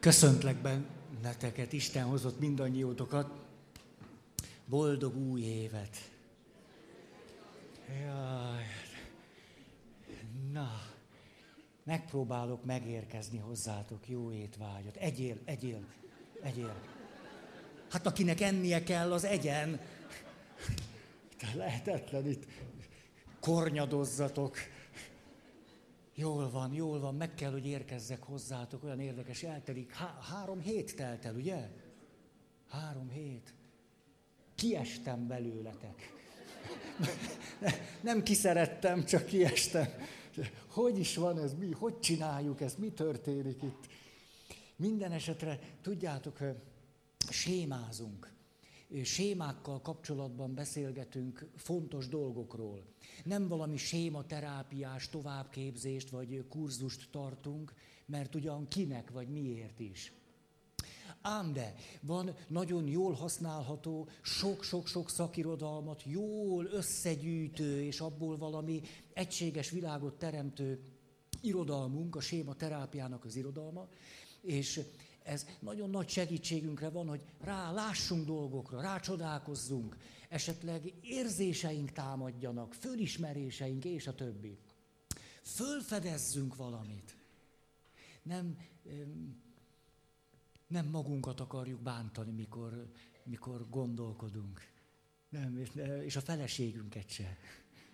Köszöntlek benneteket, Isten hozott mindannyiótokat. Boldog új évet! Jaj. Na, megpróbálok megérkezni hozzátok jó étvágyat. Egyél, egyél, egyél. Hát akinek ennie kell, az egyen. De lehetetlen itt. Kornyadozzatok. Jól van, jól van, meg kell, hogy érkezzek hozzátok, olyan érdekes, eltelik. Há- három hét telt el, ugye? Három hét. Kiestem belőletek. Nem kiszerettem, csak kiestem. Hogy is van ez, mi, hogy csináljuk ezt, mi történik itt? Minden esetre, tudjátok, sémázunk. Sémákkal kapcsolatban beszélgetünk fontos dolgokról. Nem valami sématerápiás továbbképzést vagy kurzust tartunk, mert ugyan kinek vagy miért is. Ám de van nagyon jól használható, sok-sok-sok szakirodalmat, jól összegyűjtő, és abból valami egységes világot teremtő irodalmunk, a séma terápiának az irodalma, és ez nagyon nagy segítségünkre van, hogy rá lássunk dolgokra, rácsodálkozzunk, esetleg érzéseink támadjanak, fölismeréseink és a többi. Fölfedezzünk valamit. Nem, nem magunkat akarjuk bántani, mikor, mikor gondolkodunk. Nem, és a feleségünket se.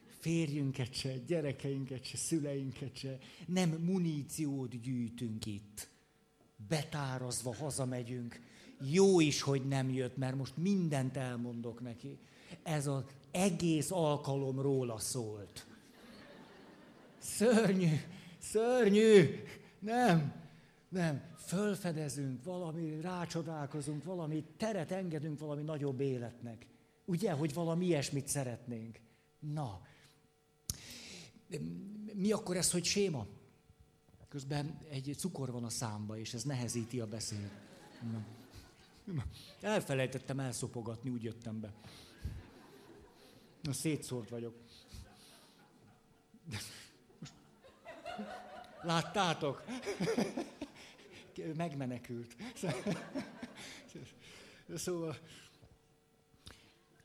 Férjünket se, gyerekeinket se, szüleinket se. Nem muníciót gyűjtünk itt betárazva hazamegyünk. Jó is, hogy nem jött, mert most mindent elmondok neki. Ez az egész alkalom róla szólt. Szörnyű, szörnyű, nem, nem. Fölfedezünk valami, rácsodálkozunk, valami teret engedünk valami nagyobb életnek. Ugye, hogy valami ilyesmit szeretnénk. Na, mi akkor ez, hogy séma? Közben egy cukor van a számba, és ez nehezíti a beszédet. Elfelejtettem elszopogatni, úgy jöttem be. Na, szétszórt vagyok. Láttátok? Megmenekült. Szóval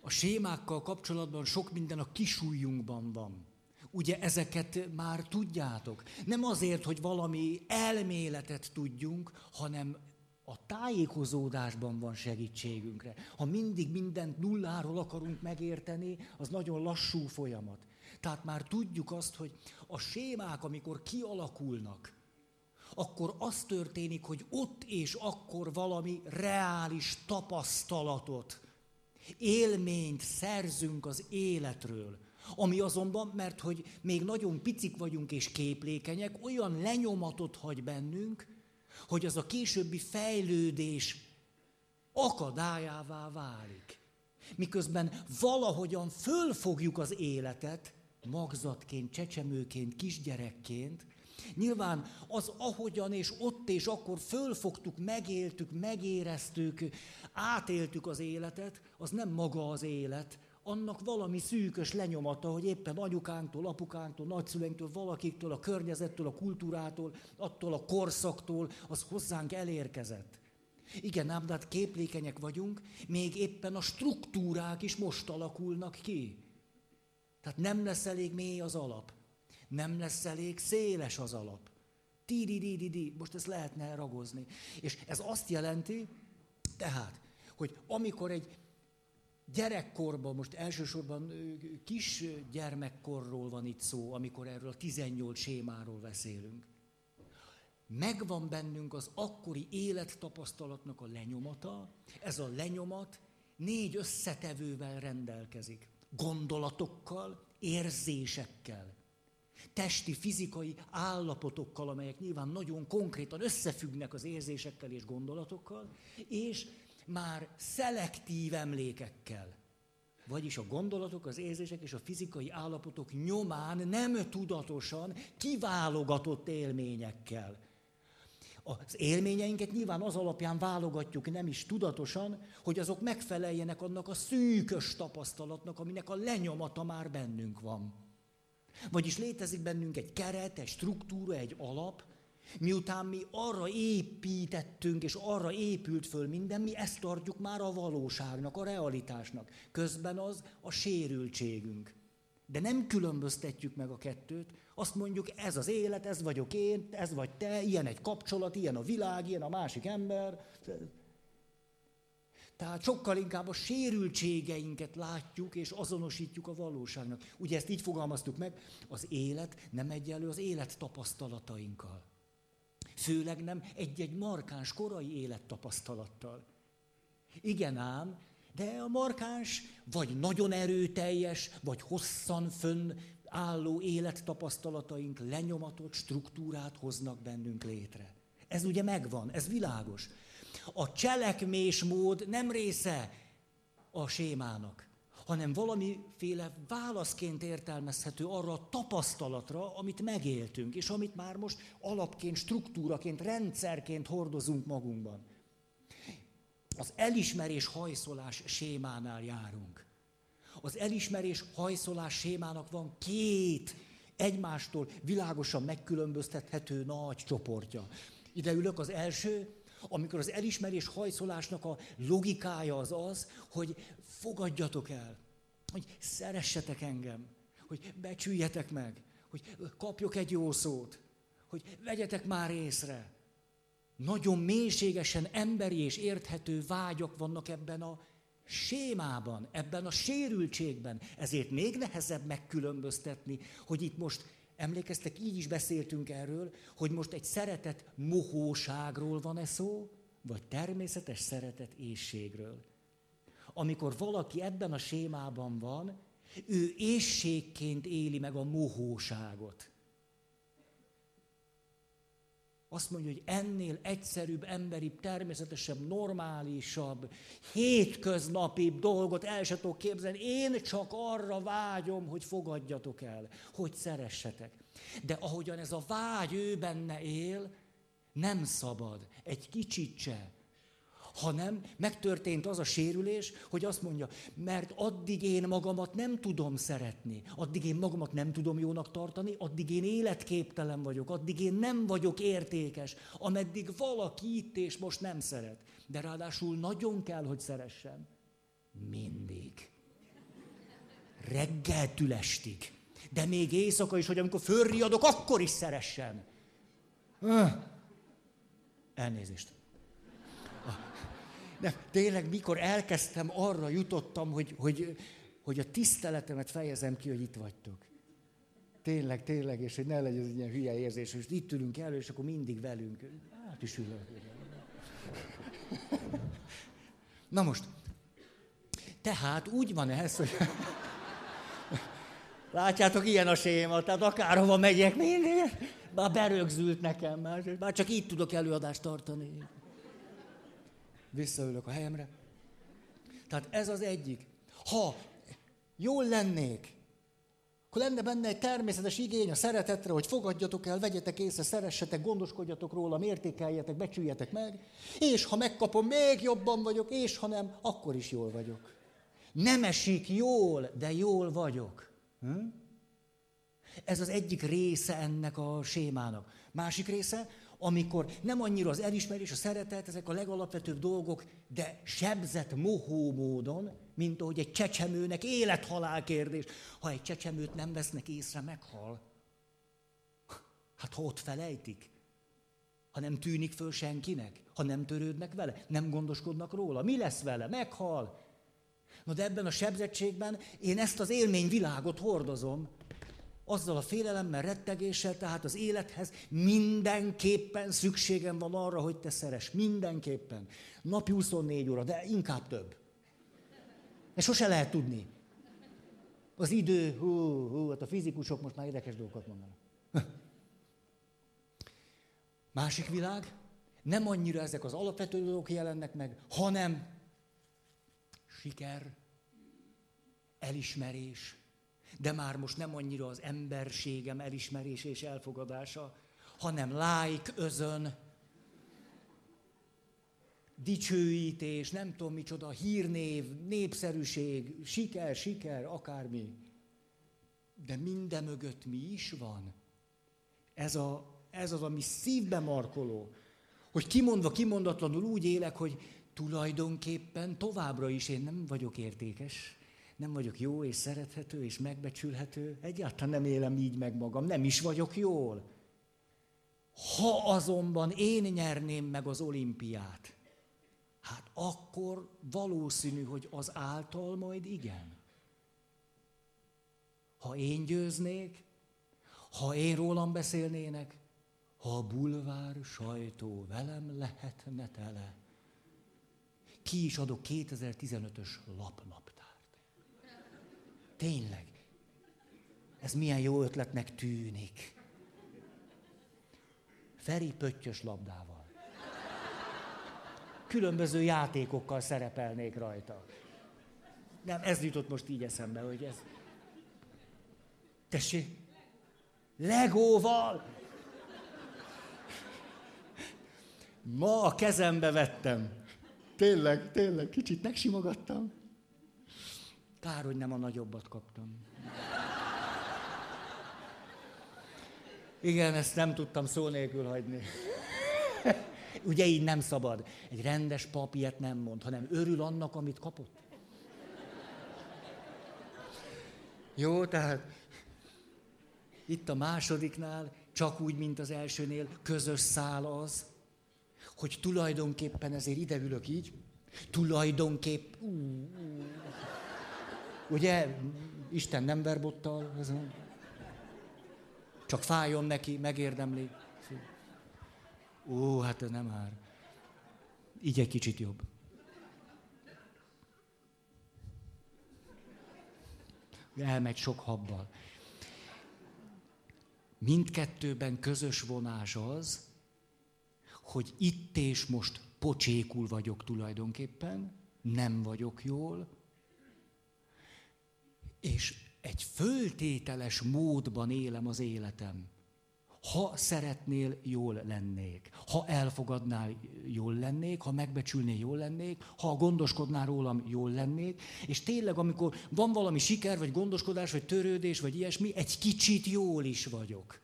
a sémákkal kapcsolatban sok minden a kisújjunkban van. Ugye ezeket már tudjátok. Nem azért, hogy valami elméletet tudjunk, hanem a tájékozódásban van segítségünkre. Ha mindig mindent nulláról akarunk megérteni, az nagyon lassú folyamat. Tehát már tudjuk azt, hogy a sémák, amikor kialakulnak, akkor az történik, hogy ott és akkor valami reális tapasztalatot, élményt szerzünk az életről, ami azonban, mert hogy még nagyon picik vagyunk és képlékenyek, olyan lenyomatot hagy bennünk, hogy az a későbbi fejlődés akadályává válik. Miközben valahogyan fölfogjuk az életet, magzatként, csecsemőként, kisgyerekként, Nyilván az ahogyan és ott és akkor fölfogtuk, megéltük, megéreztük, átéltük az életet, az nem maga az élet, annak valami szűkös lenyomata, hogy éppen anyukánktól, apukánktól, nagyszüleinktől, valakiktől, a környezettől, a kultúrától, attól a korszaktól, az hozzánk elérkezett. Igen, ám, de hát képlékenyek vagyunk, még éppen a struktúrák is most alakulnak ki. Tehát nem lesz elég mély az alap. Nem lesz elég széles az alap. Ti, di, di, di, di. Most ezt lehetne ragozni. És ez azt jelenti, tehát, hogy amikor egy gyerekkorban, most elsősorban kis gyermekkorról van itt szó, amikor erről a 18 sémáról beszélünk. Megvan bennünk az akkori élettapasztalatnak a lenyomata, ez a lenyomat négy összetevővel rendelkezik. Gondolatokkal, érzésekkel, testi, fizikai állapotokkal, amelyek nyilván nagyon konkrétan összefüggnek az érzésekkel és gondolatokkal, és már szelektív emlékekkel. Vagyis a gondolatok, az érzések és a fizikai állapotok nyomán nem tudatosan kiválogatott élményekkel. Az élményeinket nyilván az alapján válogatjuk, nem is tudatosan, hogy azok megfeleljenek annak a szűkös tapasztalatnak, aminek a lenyomata már bennünk van. Vagyis létezik bennünk egy keret, egy struktúra, egy alap, Miután mi arra építettünk, és arra épült föl minden, mi ezt tartjuk már a valóságnak, a realitásnak. Közben az a sérültségünk. De nem különböztetjük meg a kettőt, azt mondjuk, ez az élet, ez vagyok én, ez vagy te, ilyen egy kapcsolat, ilyen a világ, ilyen a másik ember. Tehát sokkal inkább a sérültségeinket látjuk és azonosítjuk a valóságnak. Ugye ezt így fogalmaztuk meg, az élet nem egyenlő az élet tapasztalatainkkal. Főleg nem egy-egy markáns korai élettapasztalattal. Igen ám, de a markáns vagy nagyon erőteljes, vagy hosszan fönn álló élettapasztalataink lenyomatot, struktúrát hoznak bennünk létre. Ez ugye megvan, ez világos. A cselekmésmód nem része a sémának, hanem valamiféle válaszként értelmezhető arra a tapasztalatra, amit megéltünk, és amit már most alapként, struktúraként, rendszerként hordozunk magunkban. Az elismerés hajszolás sémánál járunk. Az elismerés hajszolás sémának van két egymástól világosan megkülönböztethető nagy csoportja. Ide ülök az első, amikor az elismerés hajszolásnak a logikája az az, hogy fogadjatok el, hogy szeressetek engem, hogy becsüljetek meg, hogy kapjok egy jó szót, hogy vegyetek már észre. Nagyon mélységesen emberi és érthető vágyak vannak ebben a sémában, ebben a sérültségben. Ezért még nehezebb megkülönböztetni, hogy itt most Emlékeztek, így is beszéltünk erről, hogy most egy szeretet mohóságról van-e szó, vagy természetes szeretet éjségről. Amikor valaki ebben a sémában van, ő éjségként éli meg a mohóságot. Azt mondja, hogy ennél egyszerűbb, emberibb, természetesebb, normálisabb, hétköznapibb dolgot el se tudok képzelni. Én csak arra vágyom, hogy fogadjatok el, hogy szeressetek. De ahogyan ez a vágy ő benne él, nem szabad egy kicsit se, hanem megtörtént az a sérülés, hogy azt mondja, mert addig én magamat nem tudom szeretni, addig én magamat nem tudom jónak tartani, addig én életképtelen vagyok, addig én nem vagyok értékes, ameddig valaki itt és most nem szeret. De ráadásul nagyon kell, hogy szeressen. Mindig. Reggeltül estig. De még éjszaka is, hogy amikor fölriadok, akkor is szeressen. Elnézést. De tényleg, mikor elkezdtem, arra jutottam, hogy, hogy, hogy a tiszteletemet fejezem ki, hogy itt vagytok. Tényleg, tényleg, és hogy ne legyen egy ilyen hülye érzés, hogy itt ülünk elő, és akkor mindig velünk. Hát is ülök. Na most, tehát úgy van ez, hogy... Látjátok, ilyen a séma, tehát akárhova megyek, mindig, már berögzült nekem, már, már csak így tudok előadást tartani visszaülök a helyemre. Tehát ez az egyik. Ha jól lennék, akkor lenne benne egy természetes igény a szeretetre, hogy fogadjatok el, vegyetek észre, szeressetek, gondoskodjatok róla, mértékeljetek, becsüljetek meg, és ha megkapom, még jobban vagyok, és ha nem, akkor is jól vagyok. Nem esik jól, de jól vagyok. Hm? Ez az egyik része ennek a sémának. Másik része, amikor nem annyira az elismerés, a szeretet, ezek a legalapvetőbb dolgok, de sebzett mohó módon, mint ahogy egy csecsemőnek élet-halál kérdés. Ha egy csecsemőt nem vesznek észre, meghal. Hát ha ott felejtik, ha nem tűnik föl senkinek, ha nem törődnek vele, nem gondoskodnak róla, mi lesz vele? Meghal. Na de ebben a sebzettségben én ezt az élményvilágot hordozom, azzal a félelemmel, rettegéssel, tehát az élethez mindenképpen szükségem van arra, hogy te szeres. Mindenképpen. Napi 24 óra, de inkább több. Ezt sose lehet tudni. Az idő, hú, hú, hát a fizikusok most már érdekes dolgokat mondanak. Másik világ, nem annyira ezek az alapvető dolgok jelennek meg, hanem siker, elismerés, de már most nem annyira az emberségem elismerése és elfogadása, hanem lájk, özön, dicsőítés, nem tudom micsoda, hírnév, népszerűség, siker, siker, akármi. De minden mögött mi is van? Ez a ez az, ami szívbe markoló. Hogy kimondva, kimondatlanul úgy élek, hogy tulajdonképpen továbbra is én nem vagyok értékes, nem vagyok jó és szerethető és megbecsülhető, egyáltalán nem élem így meg magam, nem is vagyok jól. Ha azonban én nyerném meg az olimpiát, hát akkor valószínű, hogy az által majd igen. Ha én győznék, ha én rólam beszélnének, ha a bulvár sajtó velem lehetne tele, ki is adok 2015-ös lapnaptárt. Tényleg. Ez milyen jó ötletnek tűnik. Feri pöttyös labdával. Különböző játékokkal szerepelnék rajta. Nem, ez jutott most így eszembe, hogy ez... Tessék? Legóval! Ma a kezembe vettem. Tényleg, tényleg, kicsit megsimogattam. Kár, hogy nem a nagyobbat kaptam. Igen, ezt nem tudtam szó nélkül hagyni. Ugye így nem szabad. Egy rendes pap ilyet nem mond, hanem örül annak, amit kapott. Jó, tehát itt a másodiknál, csak úgy, mint az elsőnél, közös szál az, hogy tulajdonképpen ezért ideülök így, tulajdonképp, ú, ú. Ugye, Isten nem verbottal, csak fájjon neki, megérdemli. Ó, hát ez nem már. Így egy kicsit jobb. Elmegy sok habbal. Mindkettőben közös vonás az, hogy itt és most pocsékul vagyok tulajdonképpen, nem vagyok jól, és egy föltételes módban élem az életem. Ha szeretnél, jól lennék. Ha elfogadnál, jól lennék. Ha megbecsülnél, jól lennék. Ha gondoskodnál rólam, jól lennék. És tényleg, amikor van valami siker, vagy gondoskodás, vagy törődés, vagy ilyesmi, egy kicsit jól is vagyok.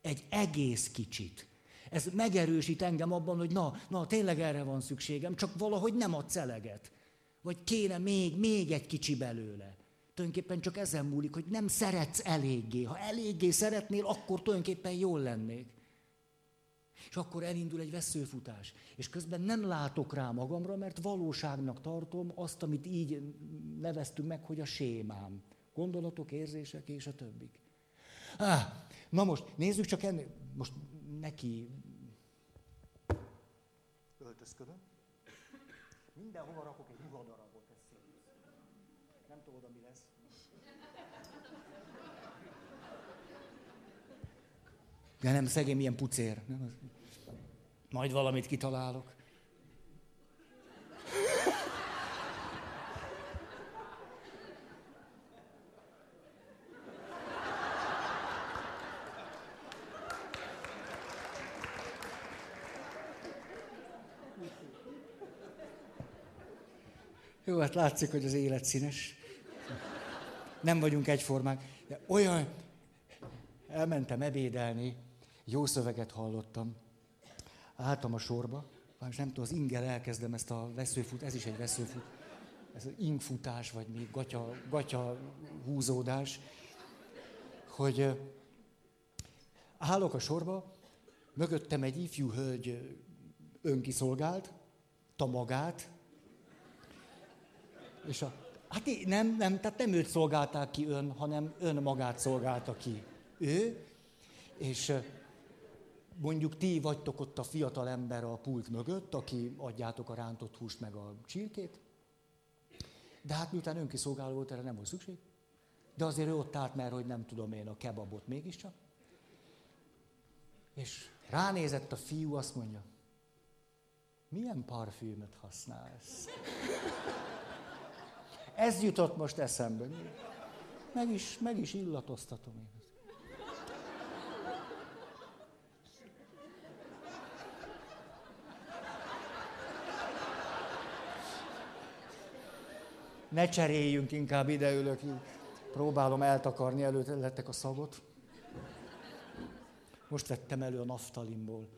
Egy egész kicsit. Ez megerősít engem abban, hogy na, na, tényleg erre van szükségem, csak valahogy nem adsz eleget. Vagy kéne még, még egy kicsi belőle. Tulajdonképpen csak ezen múlik, hogy nem szeretsz eléggé. Ha eléggé szeretnél, akkor tulajdonképpen jól lennék. És akkor elindul egy veszőfutás. És közben nem látok rá magamra, mert valóságnak tartom azt, amit így neveztünk meg, hogy a sémám. Gondolatok, érzések és a többik. Ah, na most nézzük csak ennél, most neki öltözködöm. Mindenhova rakok egy ruhadarabot, ez szép. Nem tudom, mi lesz. De nem, szegény milyen pucér. Nem? Majd valamit kitalálok. Jó, hát látszik, hogy az élet színes. Nem vagyunk egyformák. De olyan... Elmentem ebédelni, jó szöveget hallottam. Álltam a sorba, és nem tudom, az ingel elkezdem ezt a veszőfut, ez is egy veszőfut. Ez az ingfutás, vagy még gatya, gatya húzódás. Hogy állok a sorba, mögöttem egy ifjú hölgy önkiszolgált, ta magát, és a, hát nem, nem, tehát nem őt szolgálták ki ön, hanem ön magát szolgálta ki. Ő, és mondjuk ti vagytok ott a fiatal ember a pult mögött, aki adjátok a rántott húst meg a csirkét, de hát miután önkiszolgáló volt, erre nem volt szükség. De azért ő ott állt, mert hogy nem tudom én a kebabot mégiscsak. És ránézett a fiú, azt mondja, milyen parfümöt használsz? Ez jutott most eszembe. Meg is, meg is illatoztatom én. Ne cseréljünk, inkább ideülök, próbálom eltakarni előttetek a szagot. Most vettem elő a naftalimból.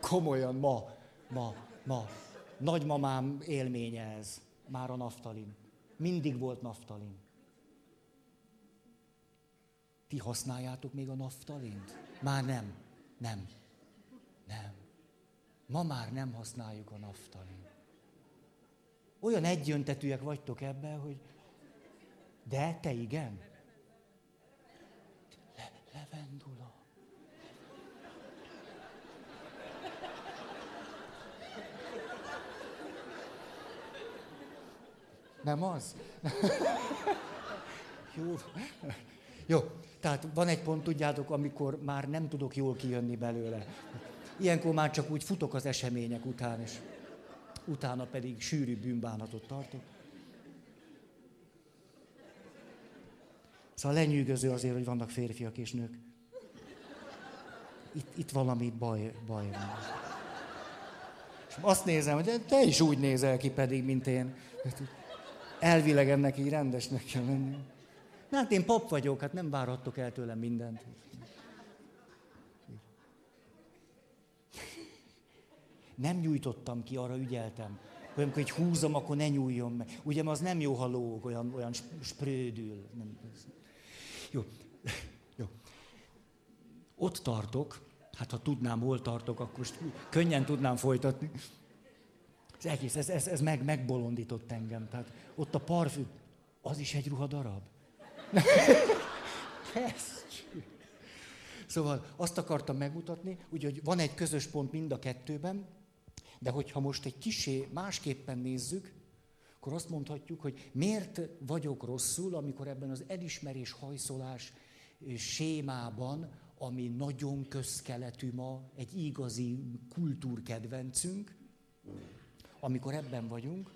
Komolyan, ma, ma, ma. Nagymamám élménye ez. Már a naftalin. Mindig volt naftalin. Ti használjátok még a naftalint? Már nem. Nem. Nem. Ma már nem használjuk a naftalint. Olyan egyöntetűek vagytok ebben, hogy de te igen. Le, levendula. Nem az? Jó. Jó, tehát van egy pont, tudjátok, amikor már nem tudok jól kijönni belőle. Ilyenkor már csak úgy futok az események után, és utána pedig sűrű bűnbánatot tartok. Szóval lenyűgöző azért, hogy vannak férfiak és nők. Itt, itt valami baj, baj van. És azt nézem, hogy te is úgy nézel ki pedig, mint én. Elvileg ennek így rendesnek kell lenni. Na, hát én pap vagyok, hát nem várhattok el tőlem mindent. Nem nyújtottam ki, arra ügyeltem. Hogy amikor egy húzom, akkor ne nyúljon meg. Ugye, az nem jó, ha lóg, olyan, olyan sprödül. Nem, jó. jó. Ott tartok, hát ha tudnám, hol tartok, akkor könnyen tudnám folytatni. Ez egész, ez, ez, ez meg, megbolondított engem. Tehát ott a parfüm, az is egy ruhadarab. Szóval azt akartam megmutatni, úgy, hogy van egy közös pont mind a kettőben, de hogyha most egy kisé másképpen nézzük, akkor azt mondhatjuk, hogy miért vagyok rosszul, amikor ebben az elismerés hajszolás sémában, ami nagyon közkeletű ma, egy igazi kultúrkedvencünk, amikor ebben vagyunk,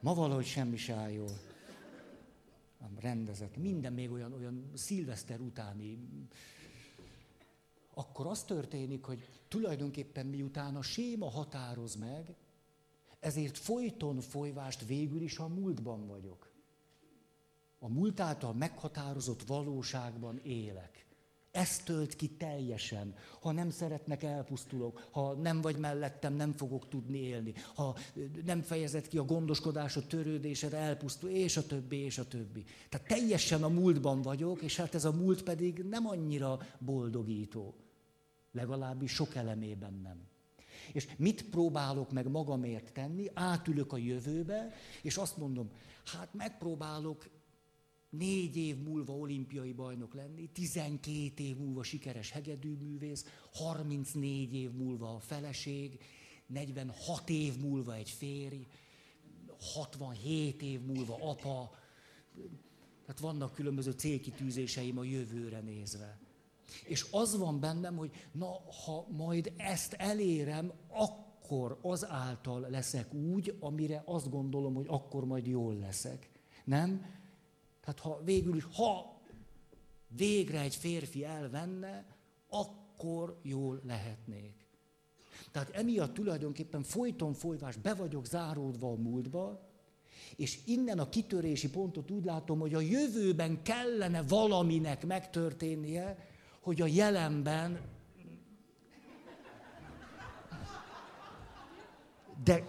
ma valahogy semmi se áll jól. Rendezett. Minden még olyan, olyan szilveszter utáni. Akkor az történik, hogy tulajdonképpen miután a séma határoz meg, ezért folyton folyvást végül is a múltban vagyok. A múlt által meghatározott valóságban élek. Ez tölt ki teljesen. Ha nem szeretnek, elpusztulok. Ha nem vagy mellettem, nem fogok tudni élni. Ha nem fejezed ki a gondoskodásod, törődésed, elpusztul, és a többi, és a többi. Tehát teljesen a múltban vagyok, és hát ez a múlt pedig nem annyira boldogító. Legalábbis sok elemében nem. És mit próbálok meg magamért tenni? Átülök a jövőbe, és azt mondom, hát megpróbálok négy év múlva olimpiai bajnok lenni, 12 év múlva sikeres hegedűművész, 34 év múlva a feleség, 46 év múlva egy férj, 67 év múlva apa. Tehát vannak különböző célkitűzéseim a jövőre nézve. És az van bennem, hogy na, ha majd ezt elérem, akkor az által leszek úgy, amire azt gondolom, hogy akkor majd jól leszek. Nem? Tehát ha végül is, ha végre egy férfi elvenne, akkor jól lehetnék. Tehát emiatt tulajdonképpen folyton folyvás be vagyok záródva a múltba, és innen a kitörési pontot úgy látom, hogy a jövőben kellene valaminek megtörténnie, hogy a jelenben de,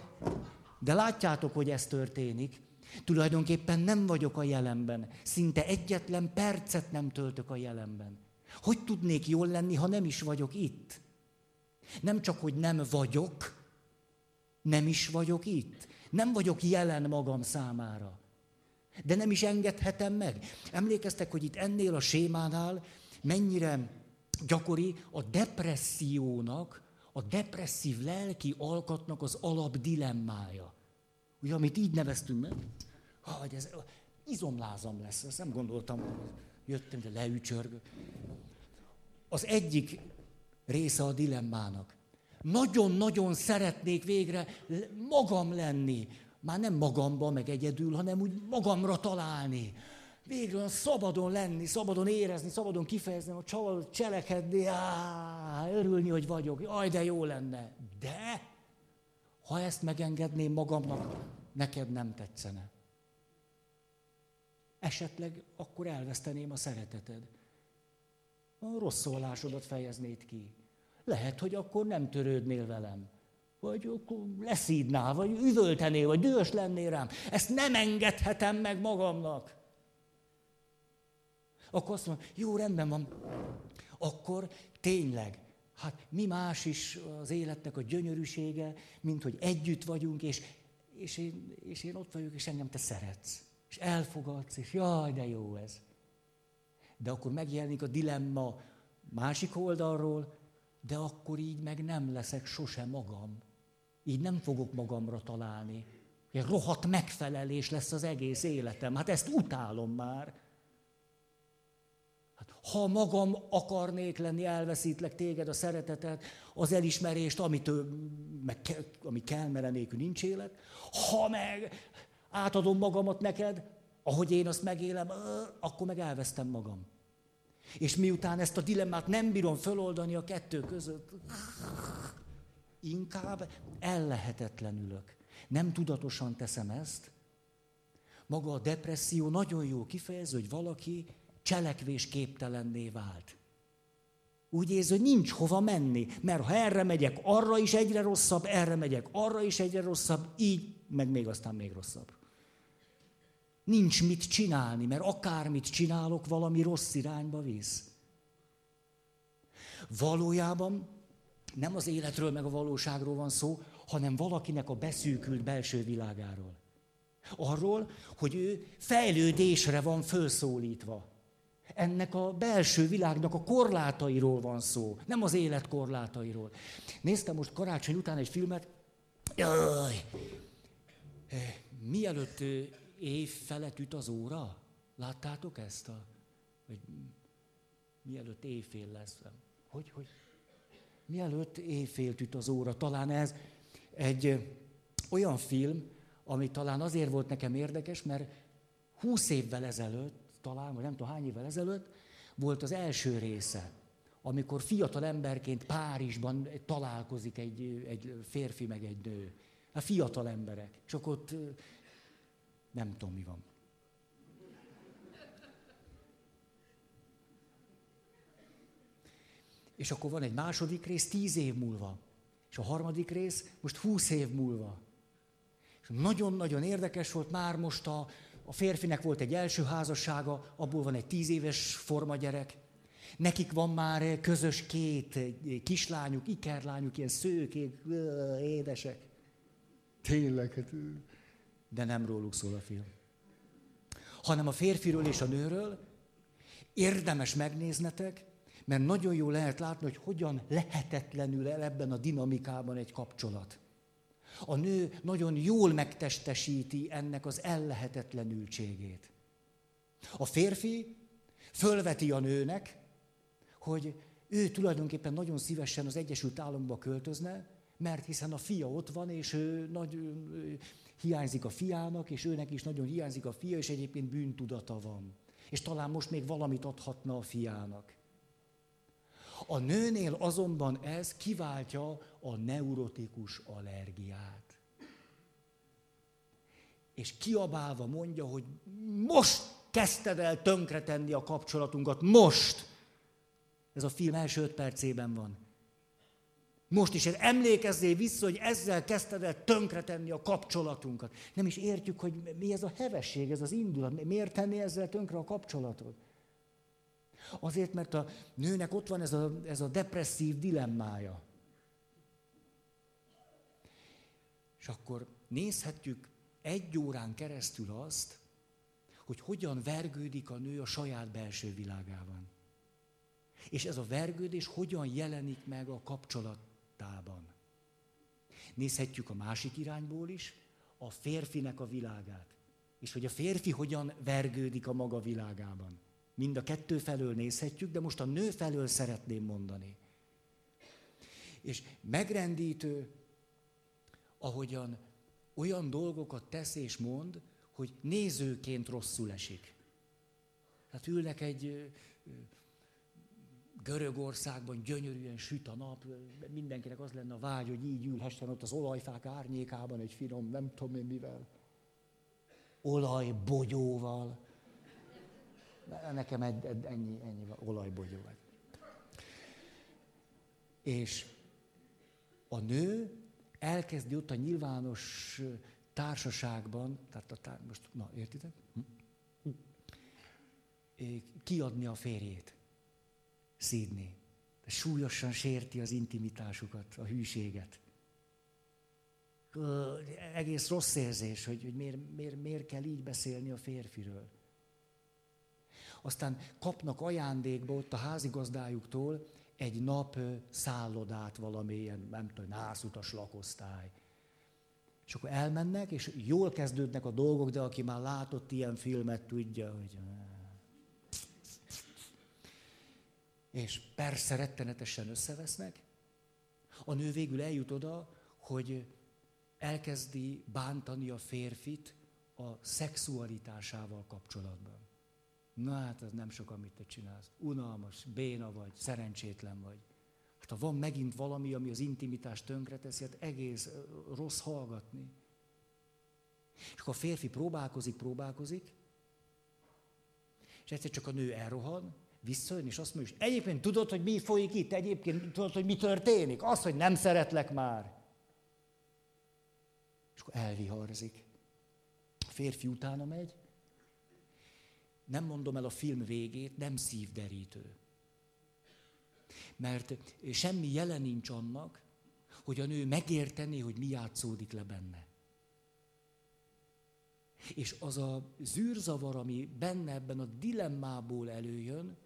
de látjátok, hogy ez történik. Tulajdonképpen nem vagyok a jelenben. Szinte egyetlen percet nem töltök a jelenben. Hogy tudnék jól lenni, ha nem is vagyok itt? Nem csak, hogy nem vagyok, nem is vagyok itt. Nem vagyok jelen magam számára. De nem is engedhetem meg. Emlékeztek, hogy itt ennél a sémánál mennyire gyakori a depressziónak, a depresszív lelki alkatnak az alap dilemmája. Ugye, amit így neveztünk meg, hogy ez izomlázam lesz, ezt nem gondoltam, jöttem, de leücsörgök. Az egyik része a dilemmának. Nagyon-nagyon szeretnék végre magam lenni. Már nem magamban, meg egyedül, hanem úgy magamra találni végre szabadon lenni, szabadon érezni, szabadon kifejezni, a csavar, cselekedni, á, örülni, hogy vagyok, jaj, de jó lenne. De, ha ezt megengedném magamnak, neked nem tetszene. Esetleg akkor elveszteném a szereteted. A rossz szólásodat fejeznéd ki. Lehet, hogy akkor nem törődnél velem. Vagy akkor leszídnál, vagy üvöltenél, vagy dühös lennél rám. Ezt nem engedhetem meg magamnak. Akkor azt mondom, jó, rendben van. Akkor tényleg, hát mi más is az életnek a gyönyörűsége, mint hogy együtt vagyunk, és, és, én, és én ott vagyok, és engem te szeretsz. És elfogadsz, és jaj, de jó ez. De akkor megjelenik a dilemma másik oldalról, de akkor így meg nem leszek sose magam. Így nem fogok magamra találni. Egy rohadt megfelelés lesz az egész életem. Hát ezt utálom már. Hát, ha magam akarnék lenni, elveszítlek téged a szeretetet, az elismerést, amit, meg, ami kell, mert nélkül nincs élet. Ha meg átadom magamat neked, ahogy én azt megélem, akkor meg elvesztem magam. És miután ezt a dilemmát nem bírom föloldani a kettő között, inkább ellehetetlenülök. Nem tudatosan teszem ezt. Maga a depresszió nagyon jó kifejező, hogy valaki cselekvésképtelenné vált. Úgy érzi, hogy nincs hova menni, mert ha erre megyek, arra is egyre rosszabb, erre megyek, arra is egyre rosszabb, így, meg még aztán még rosszabb. Nincs mit csinálni, mert akármit csinálok, valami rossz irányba visz. Valójában nem az életről meg a valóságról van szó, hanem valakinek a beszűkült belső világáról. Arról, hogy ő fejlődésre van felszólítva. Ennek a belső világnak a korlátairól van szó, nem az élet korlátairól. Néztem most karácsony után egy filmet, jaj, eh, mielőtt eh, év felett üt az óra? Láttátok ezt? A, vagy mielőtt éjfél lesz. Hogy, hogy? Mielőtt éjfél üt az óra. Talán ez egy olyan film, ami talán azért volt nekem érdekes, mert húsz évvel ezelőtt, talán, vagy nem tudom hány évvel ezelőtt, volt az első része, amikor fiatal emberként Párizsban találkozik egy, egy férfi meg egy nő. A fiatal emberek. Akkor ott nem tudom, mi van. És akkor van egy második rész tíz év múlva. És a harmadik rész most húsz év múlva. És nagyon-nagyon érdekes volt már most a, a férfinek volt egy első házassága, abból van egy tíz éves formagyerek. Nekik van már közös két kislányuk, ikerlányuk, ilyen szőkék, édesek. Tényleg, hát de nem róluk szól a film. Hanem a férfiről és a nőről érdemes megnéznetek, mert nagyon jó lehet látni, hogy hogyan lehetetlenül el ebben a dinamikában egy kapcsolat. A nő nagyon jól megtestesíti ennek az ellehetetlenültségét. A férfi fölveti a nőnek, hogy ő tulajdonképpen nagyon szívesen az Egyesült Államokba költözne, mert hiszen a fia ott van, és ő nagy hiányzik a fiának, és őnek is nagyon hiányzik a fia, és egyébként bűntudata van. És talán most még valamit adhatna a fiának. A nőnél azonban ez kiváltja a neurotikus allergiát. És kiabálva mondja, hogy most kezdted el tönkretenni a kapcsolatunkat, most! Ez a film első öt percében van. Most is emlékezzél vissza, hogy ezzel kezdted el tönkretenni a kapcsolatunkat. Nem is értjük, hogy mi ez a hevesség, ez az indulat. Miért tenni ezzel tönkre a kapcsolatot? Azért, mert a nőnek ott van ez a, ez a depresszív dilemmája. És akkor nézhetjük egy órán keresztül azt, hogy hogyan vergődik a nő a saját belső világában. És ez a vergődés hogyan jelenik meg a kapcsolat tában. Nézhetjük a másik irányból is, a férfinek a világát. És hogy a férfi hogyan vergődik a maga világában. Mind a kettő felől nézhetjük, de most a nő felől szeretném mondani. És megrendítő, ahogyan olyan dolgokat tesz és mond, hogy nézőként rosszul esik. Hát ülnek egy Görögországban gyönyörűen süt a nap, mindenkinek az lenne a vágy, hogy így ülhessen ott az olajfák árnyékában egy finom, nem tudom én mivel. Olajbogyóval. Nekem egy, ennyi, ennyi olajbogyó. És a nő elkezdi ott a nyilvános társaságban, tehát a tár, most, na, értitek? Hm? Kiadni a férjét, szídni. Súlyosan sérti az intimitásukat, a hűséget. Egész rossz érzés, hogy, hogy miért, miért, miért kell így beszélni a férfiről. Aztán kapnak ajándékba ott a házigazdájuktól egy nap szállodát valamilyen, nem tudom, nászutas lakosztály. És akkor elmennek, és jól kezdődnek a dolgok, de aki már látott ilyen filmet, tudja, hogy... És persze rettenetesen összevesznek. A nő végül eljut oda, hogy elkezdi bántani a férfit a szexualitásával kapcsolatban. Na hát az nem sok, amit te csinálsz. Unalmas, béna vagy, szerencsétlen vagy. Hát ha van megint valami, ami az intimitást tönkreteszi, hát egész rossz hallgatni. És akkor a férfi próbálkozik, próbálkozik, és egyszer csak a nő elrohan, visszajön, és azt mondja, hogy egyébként tudod, hogy mi folyik itt? Egyébként tudod, hogy mi történik? Az, hogy nem szeretlek már. És akkor elviharzik. A férfi utána megy, nem mondom el a film végét, nem szívderítő. Mert semmi jelen nincs annak, hogy a nő megértené, hogy mi játszódik le benne. És az a zűrzavar, ami benne ebben a dilemmából előjön,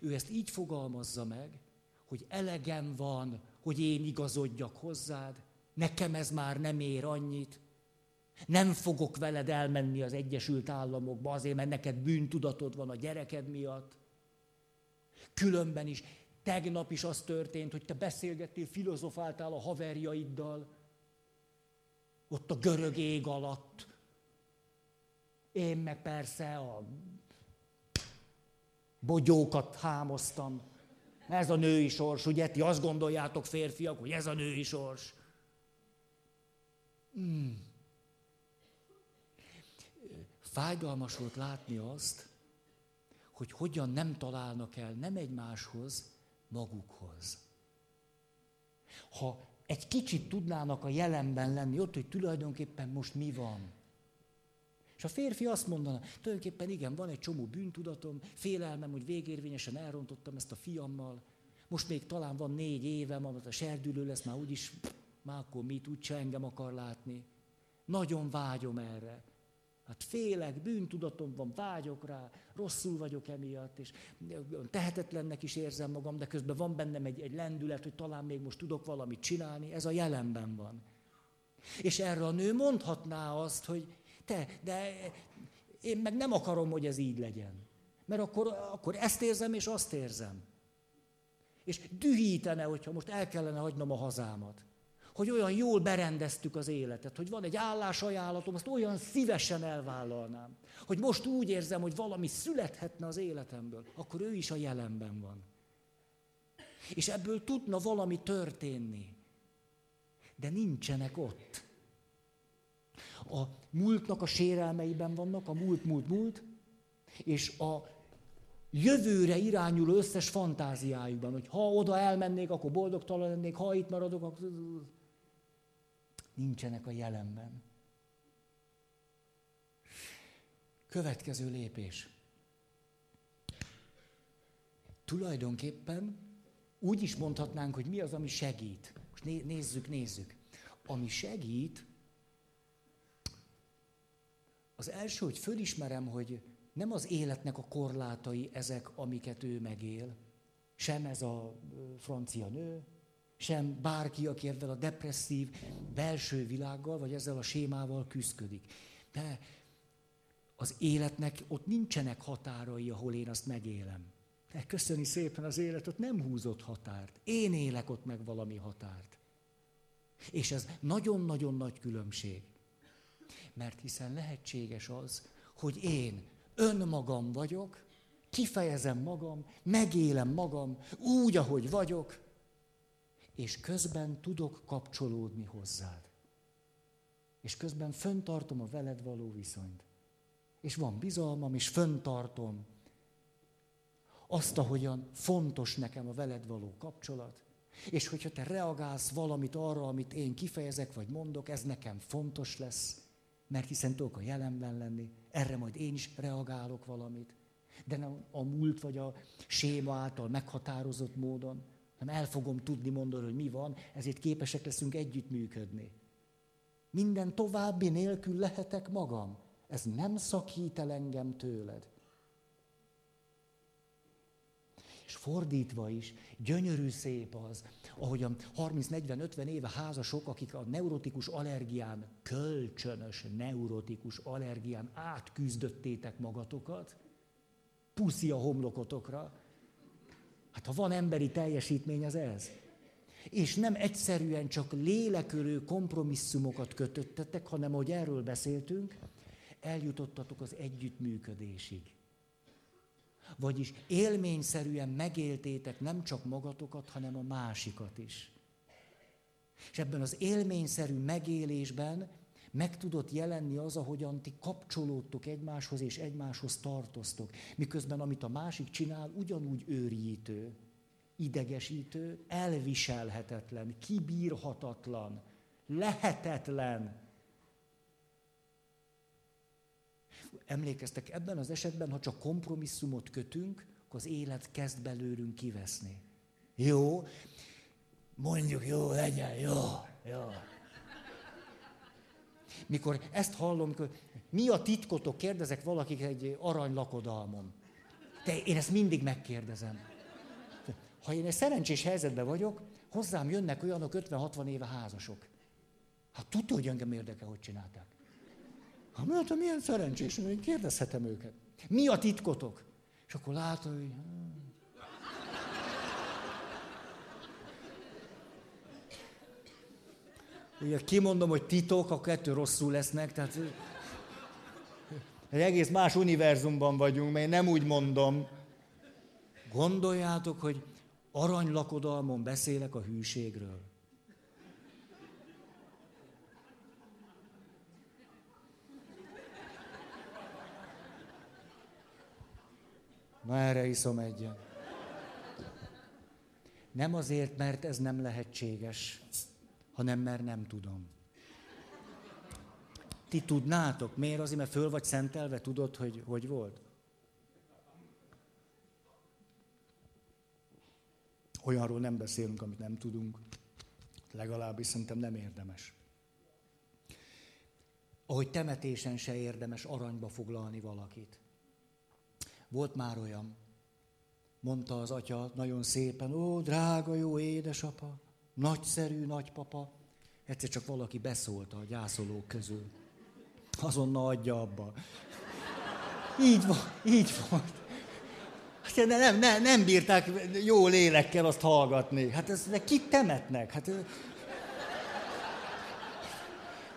ő ezt így fogalmazza meg, hogy elegem van, hogy én igazodjak hozzád, nekem ez már nem ér annyit, nem fogok veled elmenni az Egyesült Államokba azért, mert neked bűntudatod van a gyereked miatt. Különben is, tegnap is az történt, hogy te beszélgettél, filozofáltál a haverjaiddal, ott a görög ég alatt. Én meg persze a bogyókat hámoztam. Ez a női sors, ugye? Ti azt gondoljátok, férfiak, hogy ez a női sors. Hmm. Fájdalmas volt látni azt, hogy hogyan nem találnak el nem egymáshoz, magukhoz. Ha egy kicsit tudnának a jelenben lenni, ott, hogy tulajdonképpen most mi van. És a férfi azt mondaná, tulajdonképpen igen, van egy csomó bűntudatom, félelmem, hogy végérvényesen elrontottam ezt a fiammal, most még talán van négy évem, amit a serdülő lesz, már úgyis, már akkor mit, úgyse engem akar látni. Nagyon vágyom erre. Hát félek, bűntudatom van, vágyok rá, rosszul vagyok emiatt, és tehetetlennek is érzem magam, de közben van bennem egy, egy lendület, hogy talán még most tudok valamit csinálni, ez a jelenben van. És erre a nő mondhatná azt, hogy te, de én meg nem akarom, hogy ez így legyen. Mert akkor, akkor ezt érzem, és azt érzem. És dühítene, hogyha most el kellene hagynom a hazámat hogy olyan jól berendeztük az életet, hogy van egy állásajánlatom, azt olyan szívesen elvállalnám. Hogy most úgy érzem, hogy valami születhetne az életemből, akkor ő is a jelenben van. És ebből tudna valami történni. De nincsenek ott. A múltnak a sérelmeiben vannak, a múlt, múlt, múlt, és a jövőre irányuló összes fantáziájukban, hogy ha oda elmennék, akkor boldogtalan lennék, ha itt maradok, akkor nincsenek a jelenben. Következő lépés. Tulajdonképpen úgy is mondhatnánk, hogy mi az, ami segít. Most nézzük, nézzük. Ami segít, az első, hogy fölismerem, hogy nem az életnek a korlátai ezek, amiket ő megél, sem ez a francia nő, sem bárki, aki ebben a depresszív belső világgal, vagy ezzel a sémával küzdik. De az életnek ott nincsenek határai, ahol én azt megélem. De köszöni szépen az élet, ott nem húzott határt. Én élek ott meg valami határt. És ez nagyon-nagyon nagy különbség. Mert hiszen lehetséges az, hogy én önmagam vagyok, kifejezem magam, megélem magam úgy, ahogy vagyok, és közben tudok kapcsolódni hozzád. És közben föntartom a veled való viszonyt. És van bizalmam, és föntartom azt, ahogyan fontos nekem a veled való kapcsolat. És hogyha te reagálsz valamit arra, amit én kifejezek, vagy mondok, ez nekem fontos lesz, mert hiszen tudok a jelenben lenni, erre majd én is reagálok valamit. De nem a múlt vagy a séma által meghatározott módon, hanem el fogom tudni mondani, hogy mi van, ezért képesek leszünk együttműködni. Minden további nélkül lehetek magam. Ez nem szakít el engem tőled. És fordítva is, gyönyörű szép az, ahogy a 30-40-50 éve házasok, akik a neurotikus allergián, kölcsönös neurotikus allergián átküzdöttétek magatokat, puszi a homlokotokra. Hát ha van emberi teljesítmény, az ez. És nem egyszerűen csak lélekölő kompromisszumokat kötöttetek, hanem ahogy erről beszéltünk, eljutottatok az együttműködésig. Vagyis élményszerűen megéltétek nem csak magatokat, hanem a másikat is. És ebben az élményszerű megélésben meg tudott jelenni az, ahogyan ti kapcsolódtok egymáshoz és egymáshoz tartoztok. Miközben amit a másik csinál, ugyanúgy őrjítő, idegesítő, elviselhetetlen, kibírhatatlan, lehetetlen. Emlékeztek, ebben az esetben, ha csak kompromisszumot kötünk, akkor az élet kezd belőlünk kiveszni. Jó, mondjuk jó legyen, jó, jó. Mikor ezt hallom, mikor, mi a titkotok, kérdezek valakik egy arany lakodalmon. De én ezt mindig megkérdezem. Ha én egy szerencsés helyzetben vagyok, hozzám jönnek olyanok 50-60 éve házasok. Hát tudja, hogy engem érdekel, hogy csinálták. Hát mert milyen szerencsés, én kérdezhetem őket. Mi a titkotok? És akkor látom, hogy... Ugye kimondom, hogy titok, a kettő rosszul lesznek, tehát egy egész más univerzumban vagyunk, mert én nem úgy mondom. Gondoljátok, hogy aranylakodalmon beszélek a hűségről. Na erre iszom egyen. Nem azért, mert ez nem lehetséges, hanem mert nem tudom. Ti tudnátok, miért azért, mert föl vagy szentelve, tudod, hogy hogy volt? Olyanról nem beszélünk, amit nem tudunk. Legalábbis szerintem nem érdemes. Ahogy temetésen se érdemes aranyba foglalni valakit. Volt már olyan, mondta az atya nagyon szépen, ó, drága jó édesapa, nagyszerű nagypapa. Egyszer csak valaki beszólt a gyászolók közül. Azonnal adja abba. Így van, így volt. Hát de nem, nem, nem bírták jó lélekkel azt hallgatni. Hát ez, de kit temetnek? Hát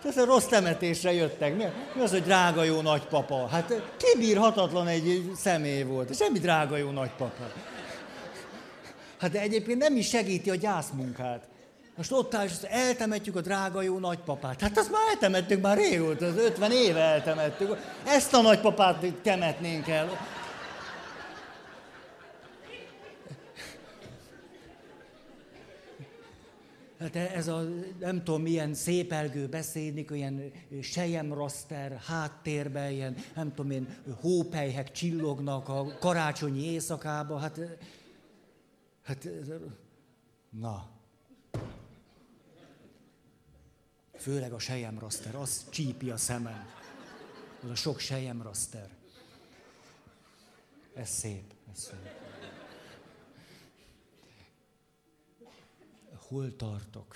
ez a rossz temetésre jöttek. Mi, mi az, hogy drága jó nagypapa? Hát kibírhatatlan egy személy volt. Semmi drága jó nagypapa. Hát de egyébként nem is segíti a gyászmunkát. Most ott áll, és eltemetjük a drága jó nagypapát. Hát azt már eltemettük, már régóta, az 50 éve eltemettük. Ezt a nagypapát temetnénk el. Hát ez a nem tudom milyen szépelgő beszédnik, ilyen sejemraster háttérben, ilyen nem tudom én hópelyhek csillognak a karácsonyi éjszakába, hát, hát na. Főleg a sejemraster, az csípi a szemem. Az a sok sejemraster. Ez szép, ez szép. hol tartok?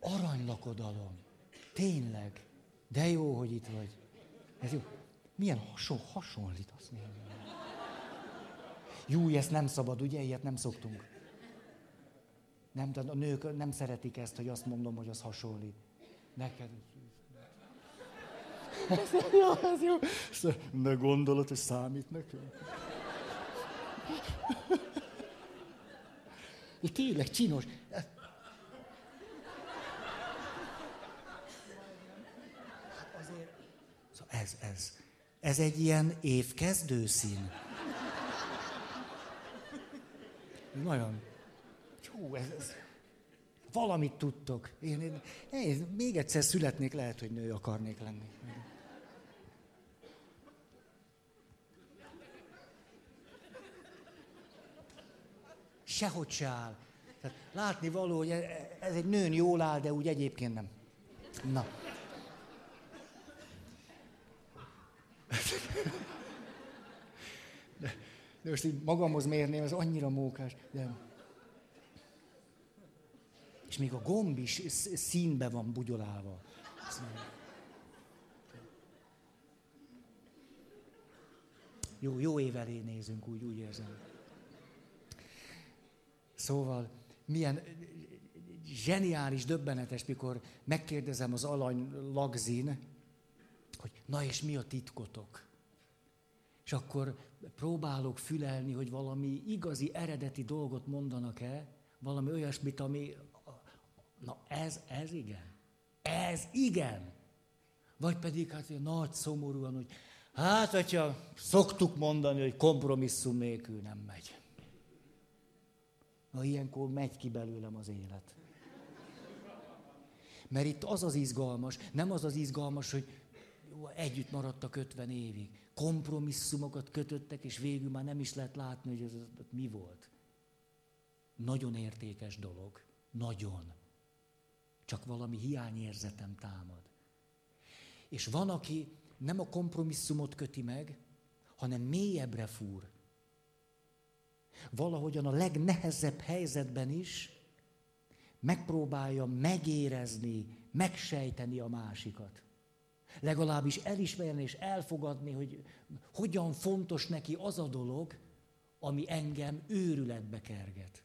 Aranylakodalom. Tényleg. De jó, hogy itt vagy. Ez jó. Milyen hason, hasonlítasz még? Jó, ezt nem szabad, ugye? Ilyet nem szoktunk. Nem, a nők nem szeretik ezt, hogy azt mondom, hogy az hasonlít. Neked. Jó, ez jó. Ne gondolod, hogy számít nekem. És tényleg csinos. Azért... Szóval ez, ez. Ez egy ilyen évkezdő szín. Nagyon. Hú, ez, ez, valamit tudtok. Én, én, én még egyszer születnék, lehet, hogy nő akarnék lenni. Sehogy se áll. Tehát látni való, hogy ez egy nőn jól áll, de úgy egyébként nem. Na. De, most így magamhoz mérném, ez annyira mókás. De... És még a gomb is színbe van bugyolálva. Jó, jó év elé nézünk, úgy, úgy érzem. Szóval, milyen zseniális, döbbenetes, mikor megkérdezem az alany lagzin, hogy na és mi a titkotok? És akkor próbálok fülelni, hogy valami igazi, eredeti dolgot mondanak-e, valami olyasmit, ami, na ez, ez igen. Ez igen. Vagy pedig hát nagy szomorúan, hogy hát, hogyha szoktuk mondani, hogy kompromisszum nélkül nem megy. Na ilyenkor megy ki belőlem az élet. Mert itt az az izgalmas, nem az az izgalmas, hogy együtt maradtak 50 évig. Kompromisszumokat kötöttek, és végül már nem is lehet látni, hogy ez, ez mi volt. Nagyon értékes dolog. Nagyon. Csak valami hiányérzetem támad. És van, aki nem a kompromisszumot köti meg, hanem mélyebbre fúr. Valahogyan a legnehezebb helyzetben is megpróbálja megérezni, megsejteni a másikat. Legalábbis elismerni és elfogadni, hogy hogyan fontos neki az a dolog, ami engem őrületbe kerget.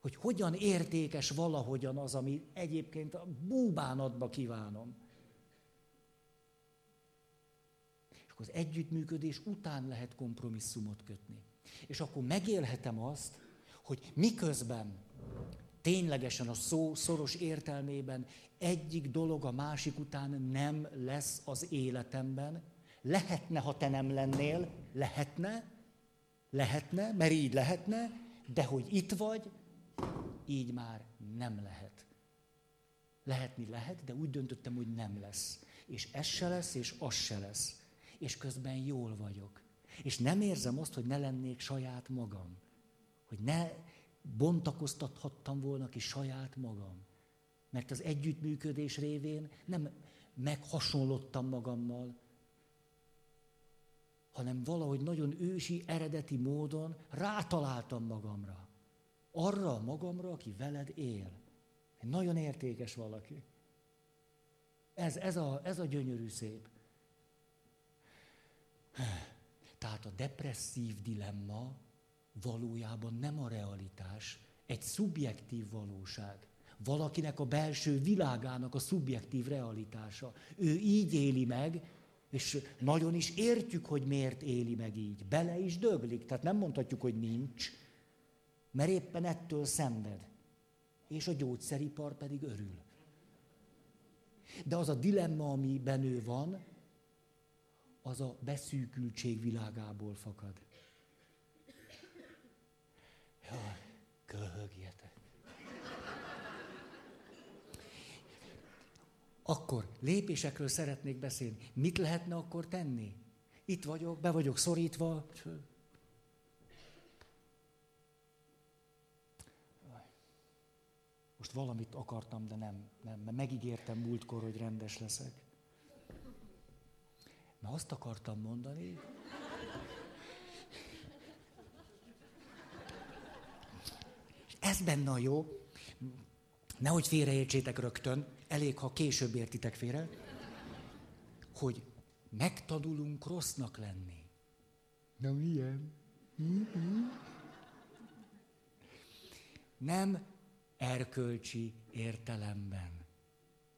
Hogy hogyan értékes valahogyan az, ami egyébként a búbánatba kívánom. És akkor az együttműködés után lehet kompromisszumot kötni. És akkor megélhetem azt, hogy miközben ténylegesen a szó szoros értelmében egyik dolog a másik után nem lesz az életemben. Lehetne, ha te nem lennél, lehetne, lehetne, mert így lehetne, de hogy itt vagy, így már nem lehet. Lehetni lehet, de úgy döntöttem, hogy nem lesz. És ez se lesz, és az se lesz. És közben jól vagyok. És nem érzem azt, hogy ne lennék saját magam. Hogy ne bontakoztathattam volna ki saját magam. Mert az együttműködés révén nem meghasonlottam magammal, hanem valahogy nagyon ősi, eredeti módon rátaláltam magamra. Arra magamra, aki veled él. Egy nagyon értékes valaki. Ez, ez, a, ez a gyönyörű szép. Tehát a depresszív dilemma valójában nem a realitás, egy szubjektív valóság. Valakinek a belső világának a szubjektív realitása. Ő így éli meg, és nagyon is értjük, hogy miért éli meg így. Bele is döglik, tehát nem mondhatjuk, hogy nincs, mert éppen ettől szenved. És a gyógyszeripar pedig örül. De az a dilemma, amiben ő van, az a beszűkültség világából fakad. Jaj, köhögjetek. Akkor lépésekről szeretnék beszélni. Mit lehetne akkor tenni? Itt vagyok, be vagyok szorítva. Most valamit akartam, de nem, nem, mert megígértem múltkor, hogy rendes leszek. Mert azt akartam mondani, ez benne a jó, nehogy félreértsétek rögtön, elég, ha később értitek félre, hogy megtanulunk rossznak lenni. Na milyen? Nem erkölcsi értelemben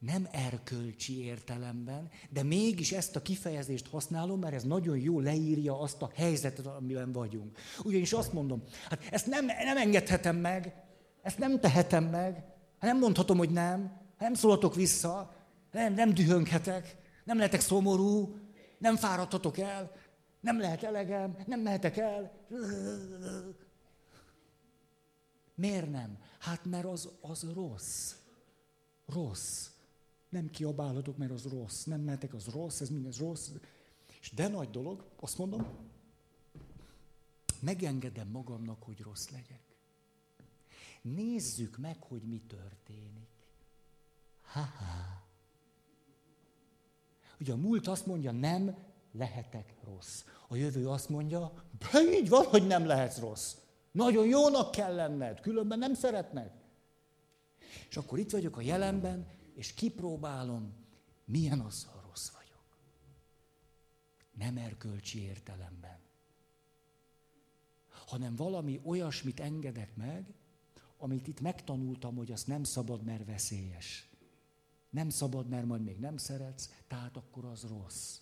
nem erkölcsi értelemben, de mégis ezt a kifejezést használom, mert ez nagyon jó leírja azt a helyzetet, amiben vagyunk. Ugyanis azt mondom, hát ezt nem, nem engedhetem meg, ezt nem tehetem meg, nem mondhatom, hogy nem, nem szólhatok vissza, nem, nem dühönghetek, nem lehetek szomorú, nem fáradhatok el, nem lehet elegem, nem mehetek el. Miért nem? Hát mert az, az rossz. Rossz. Nem kiabálhatok, mert az rossz. Nem mehetek, az rossz, ez minden rossz. És de nagy dolog, azt mondom, megengedem magamnak, hogy rossz legyek. Nézzük meg, hogy mi történik. Ha-ha. Ugye a múlt azt mondja, nem lehetek rossz. A jövő azt mondja, de így van, hogy nem lehetsz rossz. Nagyon jónak kell lenned, különben nem szeretnek. És akkor itt vagyok a jelenben, és kipróbálom, milyen az, ha rossz vagyok. Nem erkölcsi értelemben. Hanem valami olyasmit engedek meg, amit itt megtanultam, hogy azt nem szabad, mert veszélyes. Nem szabad, mert majd még nem szeretsz, tehát akkor az rossz.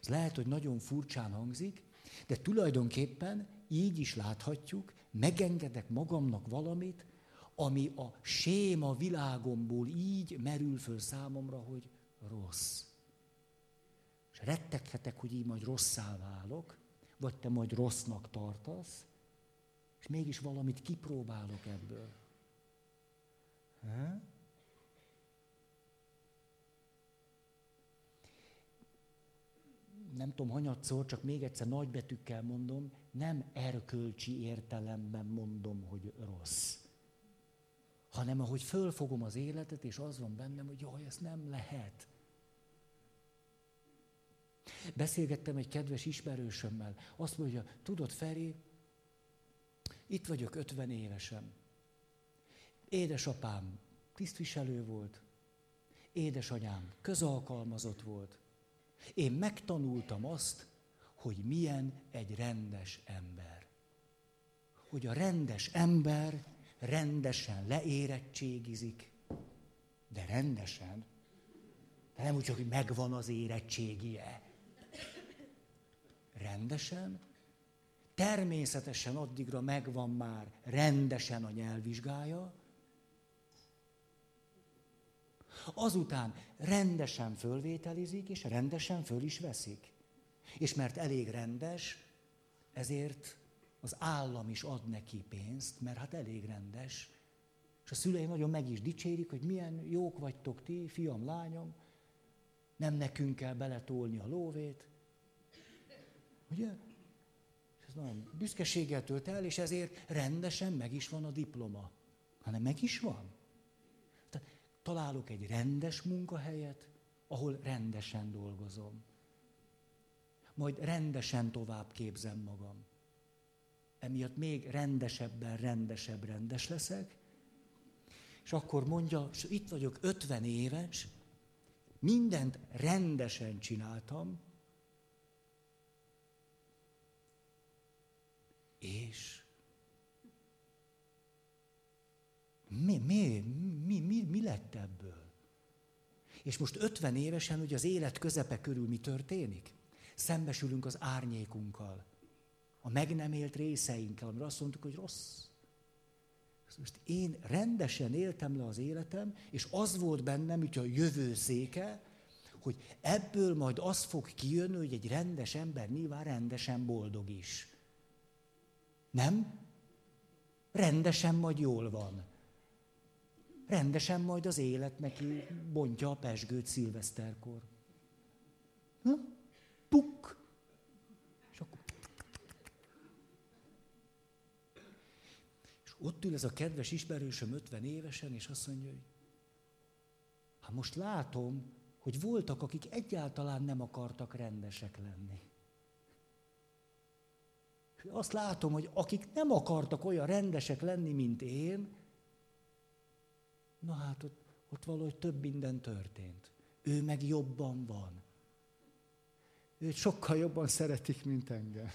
Ez lehet, hogy nagyon furcsán hangzik, de tulajdonképpen így is láthatjuk, megengedek magamnak valamit, ami a séma világomból így merül föl számomra, hogy rossz. És retteghetek, hogy így majd rosszá válok, vagy te majd rossznak tartasz, és mégis valamit kipróbálok ebből. Ha? nem tudom, hanyatszor, csak még egyszer nagybetűkkel mondom, nem erkölcsi értelemben mondom, hogy rossz. Hanem ahogy fölfogom az életet, és az van bennem, hogy jaj, ez nem lehet. Beszélgettem egy kedves ismerősömmel. Azt mondja, tudod, Feri, itt vagyok 50 évesen. Édesapám tisztviselő volt, édesanyám közalkalmazott volt. Én megtanultam azt, hogy milyen egy rendes ember. Hogy a rendes ember rendesen leérettségizik, de rendesen. De nem úgy hogy megvan az érettségie. Rendesen, természetesen addigra megvan már rendesen a nyelvvizsgája, Azután rendesen fölvételizik, és rendesen föl is veszik. És mert elég rendes, ezért az állam is ad neki pénzt, mert hát elég rendes. És a szülei nagyon meg is dicsérik, hogy milyen jók vagytok ti, fiam, lányom, nem nekünk kell beletolni a lóvét. Ugye? És ez nagyon büszkeséggel tölt el, és ezért rendesen meg is van a diploma. Hanem meg is van találok egy rendes munkahelyet, ahol rendesen dolgozom. Majd rendesen tovább képzem magam. Emiatt még rendesebben, rendesebb, rendes leszek. És akkor mondja, és itt vagyok 50 éves, mindent rendesen csináltam, és Mi, mi, mi, mi, mi lett ebből? És most 50 évesen, hogy az élet közepe körül mi történik? Szembesülünk az árnyékunkkal, a meg nem élt részeinkkel, amire azt mondtuk, hogy rossz. Most én rendesen éltem le az életem, és az volt bennem, hogy a jövő széke, hogy ebből majd az fog kijönni, hogy egy rendes ember nyilván rendesen boldog is. Nem? Rendesen majd jól van rendesen majd az élet neki bontja a pesgőt szilveszterkor. Ha? Puk! És akkor... És ott ül ez a kedves ismerősöm 50 évesen, és azt mondja, hogy hát most látom, hogy voltak, akik egyáltalán nem akartak rendesek lenni. Azt látom, hogy akik nem akartak olyan rendesek lenni, mint én, Na hát ott, ott valahogy több minden történt. Ő meg jobban van. Őt sokkal jobban szeretik, mint engem.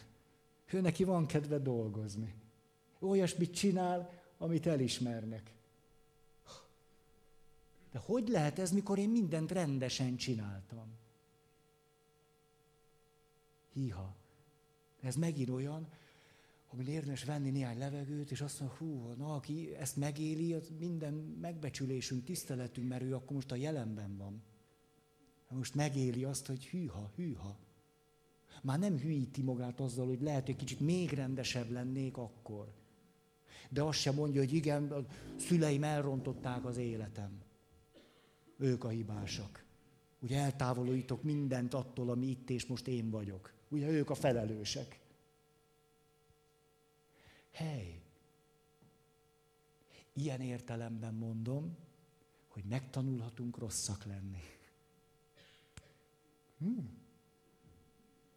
Ő neki van kedve dolgozni. Olyasmit csinál, amit elismernek. De hogy lehet ez, mikor én mindent rendesen csináltam? Híha. Ez megint olyan, amin érdemes venni néhány levegőt, és azt mondja, hú, na, aki ezt megéli, az minden megbecsülésünk, tiszteletünk, mert ő akkor most a jelenben van. Most megéli azt, hogy hűha, hűha. Már nem hűíti magát azzal, hogy lehet, hogy kicsit még rendesebb lennék akkor. De azt sem mondja, hogy igen, a szüleim elrontották az életem. Ők a hibásak. Ugye eltávolítok mindent attól, ami itt és most én vagyok. Ugye ők a felelősek. Hely, ilyen értelemben mondom, hogy megtanulhatunk rosszak lenni. Hmm.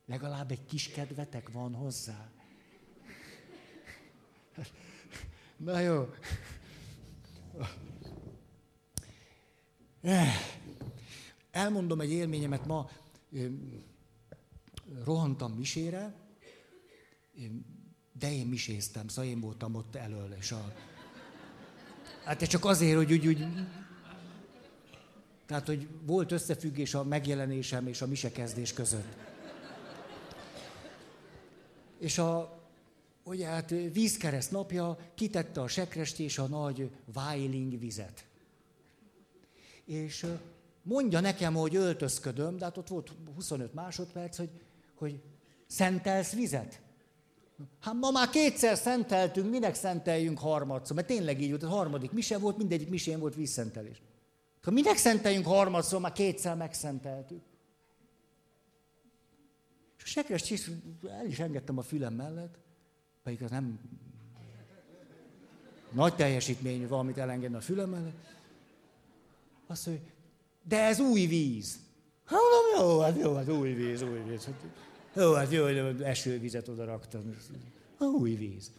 Legalább egy kis kedvetek van hozzá. Na jó. Elmondom egy élményemet ma. Rohantam misére, de én miséztem, szóval én voltam ott elől, és a... Hát csak azért, hogy úgy, úgy... Tehát, hogy volt összefüggés a megjelenésem és a misekezdés között. És a, ugye hát vízkereszt napja kitette a sekrest és a nagy vájling vizet. És mondja nekem, hogy öltözködöm, de hát ott volt 25 másodperc, hogy, hogy szentelsz vizet? Hát ma már kétszer szenteltünk, minek szenteljünk harmadszor? Mert tényleg így volt, a harmadik mise volt, mindegyik misén volt vízszentelés. Ha minek szenteljünk harmadszor, már kétszer megszenteltük. És a sekres el is engedtem a fülem mellett, pedig az nem nagy teljesítmény valamit elengedni a fülem mellett. Azt mondja, de ez új víz. Hát mondom, jó, hát jó, hát új víz, új víz. Hát, jó, hát jó, hogy esővizet oda raktam. Új víz.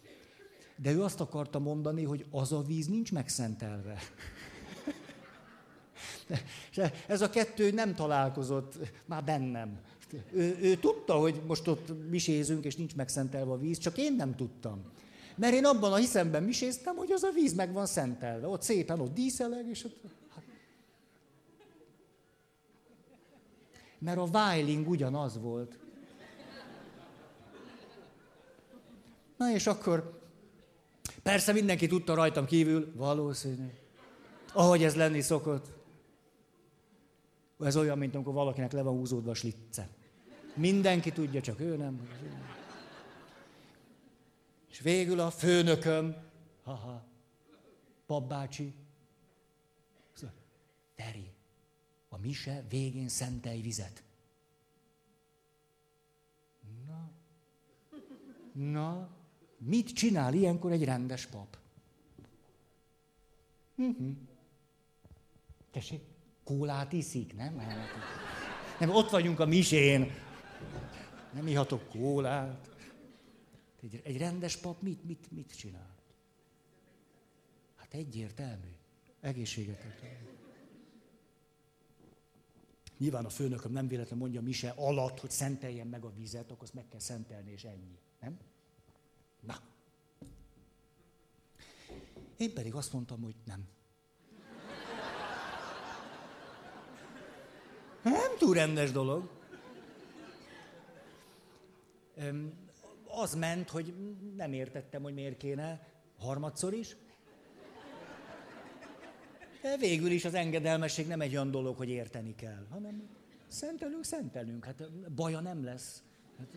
De ő azt akarta mondani, hogy az a víz nincs megszentelve. Ez a kettő nem találkozott már bennem. Ő, ő tudta, hogy most ott misézünk, és nincs megszentelve a víz, csak én nem tudtam. Mert én abban a hiszemben miséztem, hogy az a víz meg van szentelve. Ott szépen, ott díszeleg, és ott... Mert a vájling ugyanaz volt. Na és akkor persze mindenki tudta rajtam kívül, valószínű, ahogy ez lenni szokott. Ez olyan, mint amikor valakinek le van húzódva a slitce. Mindenki tudja, csak ő nem. És végül a főnököm, haha, papbácsi, Teri, a mise végén szentelj vizet. Na, na, mit csinál ilyenkor egy rendes pap? Uh-huh. Tessék, kólát iszik, nem? Nem, ott vagyunk a misén. Nem ihatok kólát. Egy, egy rendes pap mit, mit, mit csinál? Hát egyértelmű. Egészséget Nyilván a főnököm nem véletlenül mondja mise alatt, hogy szenteljen meg a vizet, akkor azt meg kell szentelni, és ennyi. Nem? Na. Én pedig azt mondtam, hogy nem. Nem túl rendes dolog. Az ment, hogy nem értettem, hogy miért kéne harmadszor is. De végül is az engedelmesség nem egy olyan dolog, hogy érteni kell, hanem szentelünk, szentelünk. Hát baja nem lesz. Hát...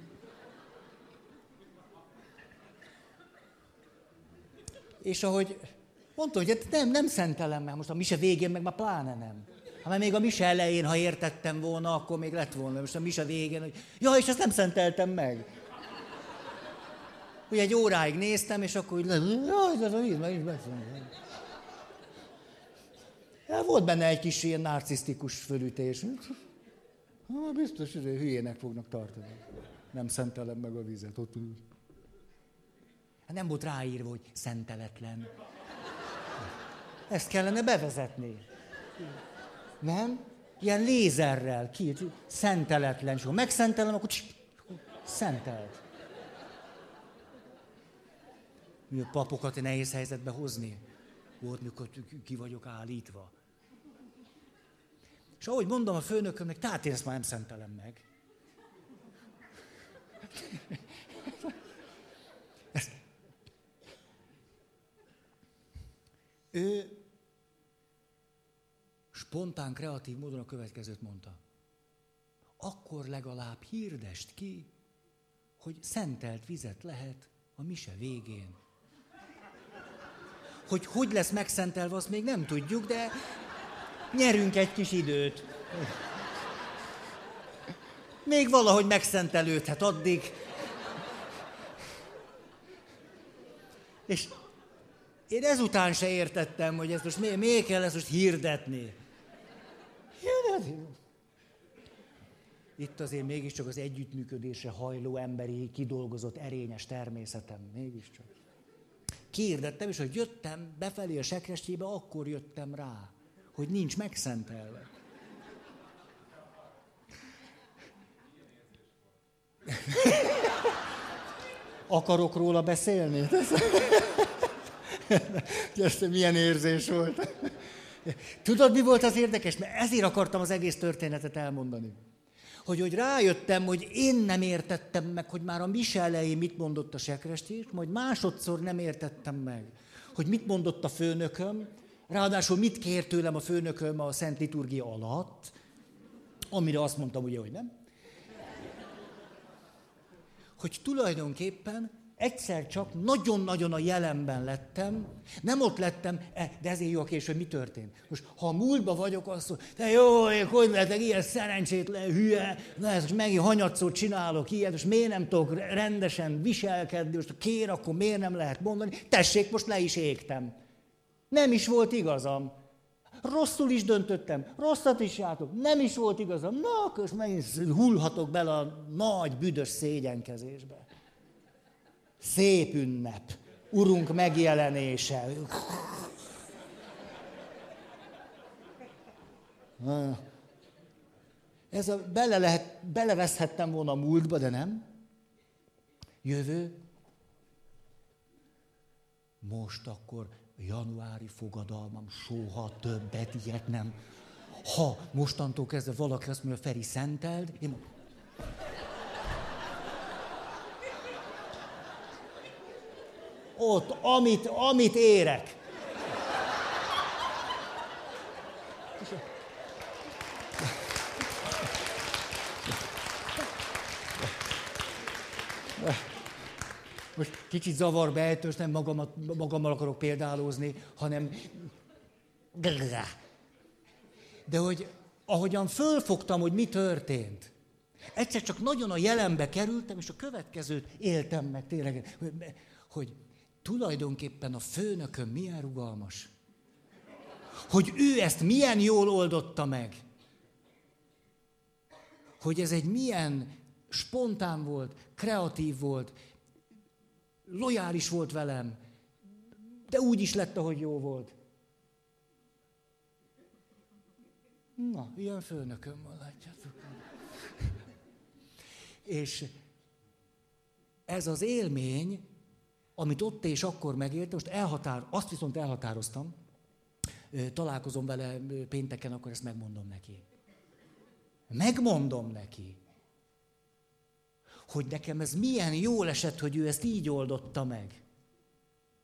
És ahogy mondta, hogy hát nem, nem szentelem meg, most a mise végén meg már pláne nem. Ha mert még a mise elején, ha értettem volna, akkor még lett volna. Most a mise végén, hogy ja, és ezt nem szenteltem meg. Ugye egy óráig néztem, és akkor úgy, jaj, ez a víz, meg is Ja, volt benne egy kis ilyen narcisztikus fölütés. Ha, biztos, hogy hülyének fognak tartani. Nem szentelem meg a vizet. Ott Hát nem volt ráírva, hogy szenteletlen. Ezt kellene bevezetni. Nem? Ilyen lézerrel ki, szenteletlen. És ha megszentelem, akkor szentelt. Mi a papokat nehéz helyzetbe hozni? Volt, mikor ki vagyok állítva. És ahogy mondom a főnökömnek, tehát én ezt már nem szentelem meg. Ő spontán, kreatív módon a következőt mondta. Akkor legalább hirdest ki, hogy szentelt vizet lehet a mise végén. Hogy hogy lesz megszentelve, azt még nem tudjuk, de nyerünk egy kis időt. Még valahogy megszentelődhet addig. És én ezután se értettem, hogy ezt most miért, miért kell ezt most hirdetni. Itt azért mégiscsak az együttműködésre hajló emberi, kidolgozott, erényes természetem. Mégiscsak. Kiirdettem, és hogy jöttem befelé a sekrestébe, akkor jöttem rá, hogy nincs megszentelve. Akarok róla beszélni? Ez milyen érzés volt. Tudod, mi volt az érdekes? Mert ezért akartam az egész történetet elmondani. Hogy, hogy rájöttem, hogy én nem értettem meg, hogy már a mise elején mit mondott a sekrestés, majd másodszor nem értettem meg, hogy mit mondott a főnököm, ráadásul mit kért tőlem a főnököm a Szent Liturgia alatt, amire azt mondtam ugye, hogy nem. Hogy tulajdonképpen egyszer csak nagyon-nagyon a jelenben lettem, nem ott lettem, e, de ezért jó a késő, mi történt. Most, ha a múltba vagyok, azt mondom, te jó, én hogy lehetek ilyen szerencsétlen, hülye, na ez most megint hanyatszót csinálok ilyet, és miért nem tudok rendesen viselkedni, most kér, akkor miért nem lehet mondani, tessék, most le is égtem. Nem is volt igazam. Rosszul is döntöttem, rosszat is jártok, nem is volt igazam. Na, akkor megint hullhatok bele a nagy büdös szégyenkezésbe. Szép ünnep. Urunk megjelenése. Ez a, bele lehet, beleveszhettem volna a múltba, de nem. Jövő. Most akkor januári fogadalmam, soha többet ilyet nem. Ha mostantól kezdve valaki azt mondja, Feri szenteld, én ott, amit, amit érek. Most kicsit zavar beejtős, nem magamat, magammal akarok példálózni, hanem... De hogy ahogyan fölfogtam, hogy mi történt, egyszer csak nagyon a jelenbe kerültem, és a következőt éltem meg tényleg, hogy tulajdonképpen a főnökön milyen rugalmas. Hogy ő ezt milyen jól oldotta meg. Hogy ez egy milyen spontán volt, kreatív volt, lojális volt velem, de úgy is lett, ahogy jó volt. Na, ilyen főnököm van, látjátok. És ez az élmény, amit ott és akkor megélt, most elhatár, azt viszont elhatároztam, találkozom vele pénteken, akkor ezt megmondom neki. Megmondom neki, hogy nekem ez milyen jól esett, hogy ő ezt így oldotta meg.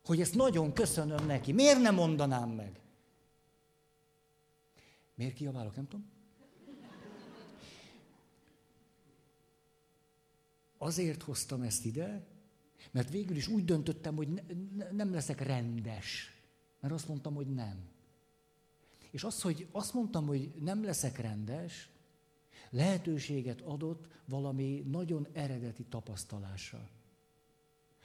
Hogy ezt nagyon köszönöm neki. Miért nem mondanám meg? Miért kiabálok, nem tudom? Azért hoztam ezt ide, mert végül is úgy döntöttem, hogy ne, ne, nem leszek rendes. Mert azt mondtam, hogy nem. És az, hogy azt mondtam, hogy nem leszek rendes, lehetőséget adott valami nagyon eredeti tapasztalásra.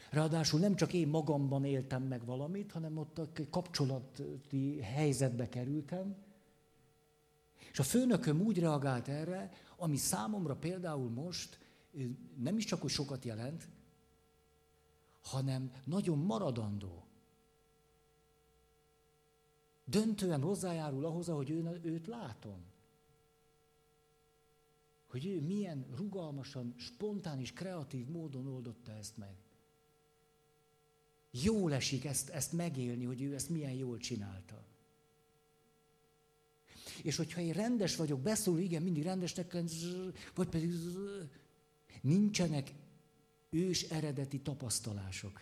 Ráadásul nem csak én magamban éltem meg valamit, hanem ott a kapcsolati helyzetbe kerültem. És a főnököm úgy reagált erre, ami számomra például most nem is csak, hogy sokat jelent, hanem nagyon maradandó. Döntően hozzájárul ahhoz, ahogy ő, őt látom. Hogy ő milyen rugalmasan, spontán és kreatív módon oldotta ezt meg. Jól esik ezt, ezt megélni, hogy ő ezt milyen jól csinálta. És hogyha én rendes vagyok, beszól, igen, mindig rendesnek, vagy pedig nincsenek ős eredeti tapasztalások.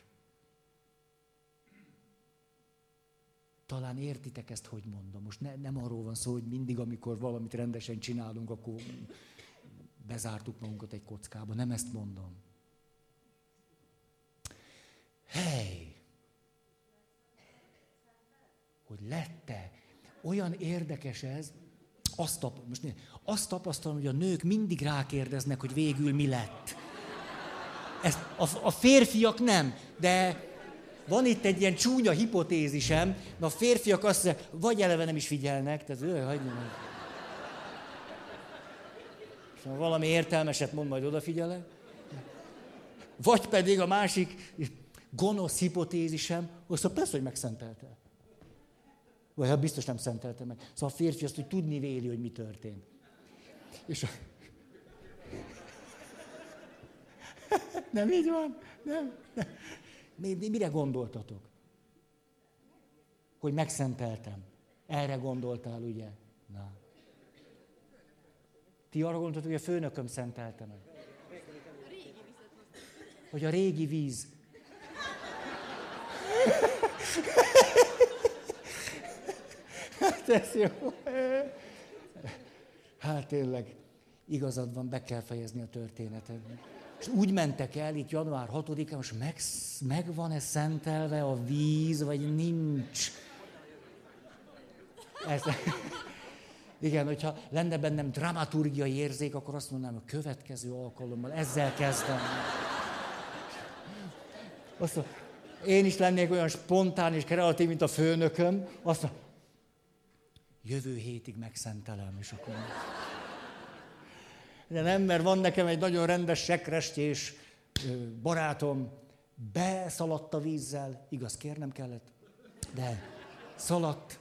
Talán értitek ezt, hogy mondom. Most ne, nem arról van szó, hogy mindig, amikor valamit rendesen csinálunk, akkor bezártuk magunkat egy kockába. Nem ezt mondom. Hey! hogy lette. Olyan érdekes ez, azt, tap, most né, azt tapasztalom, hogy a nők mindig rákérdeznek, hogy végül mi lett. Ezt, a, a férfiak nem, de van itt egy ilyen csúnya hipotézisem, mert a férfiak azt mondják, vagy eleve nem is figyelnek, tehát ő, hagyj És ha valami értelmeset mond, majd odafigyelek. Vagy pedig a másik gonosz hipotézisem, azt mondja, persze, hogy megszentelte. Vagy hát biztos nem szentelte meg. Szóval a férfi azt, hogy tudni véli, hogy mi történt. És a... Nem így van? Nem. nem. Mire gondoltatok? Hogy megszenteltem. Erre gondoltál, ugye? Na. Ti arra gondoltatok, hogy a főnököm szentelte meg. Hogy a régi víz. Hát ez jó. Hát tényleg, igazad van, be kell fejezni a történetet. És úgy mentek el itt január 6-án, most meg, meg van-e szentelve a víz, vagy nincs? Ez, igen, hogyha lenne bennem dramaturgiai érzék, akkor azt mondanám, a következő alkalommal ezzel kezdem. Azt mondja, én is lennék olyan spontán és kreatív, mint a főnököm. Azt mondja, jövő hétig megszentelem, és akkor... De nem, mert van nekem egy nagyon rendes sekrestjés barátom, beszaladt a vízzel, igaz, kérnem kellett, de szaladt,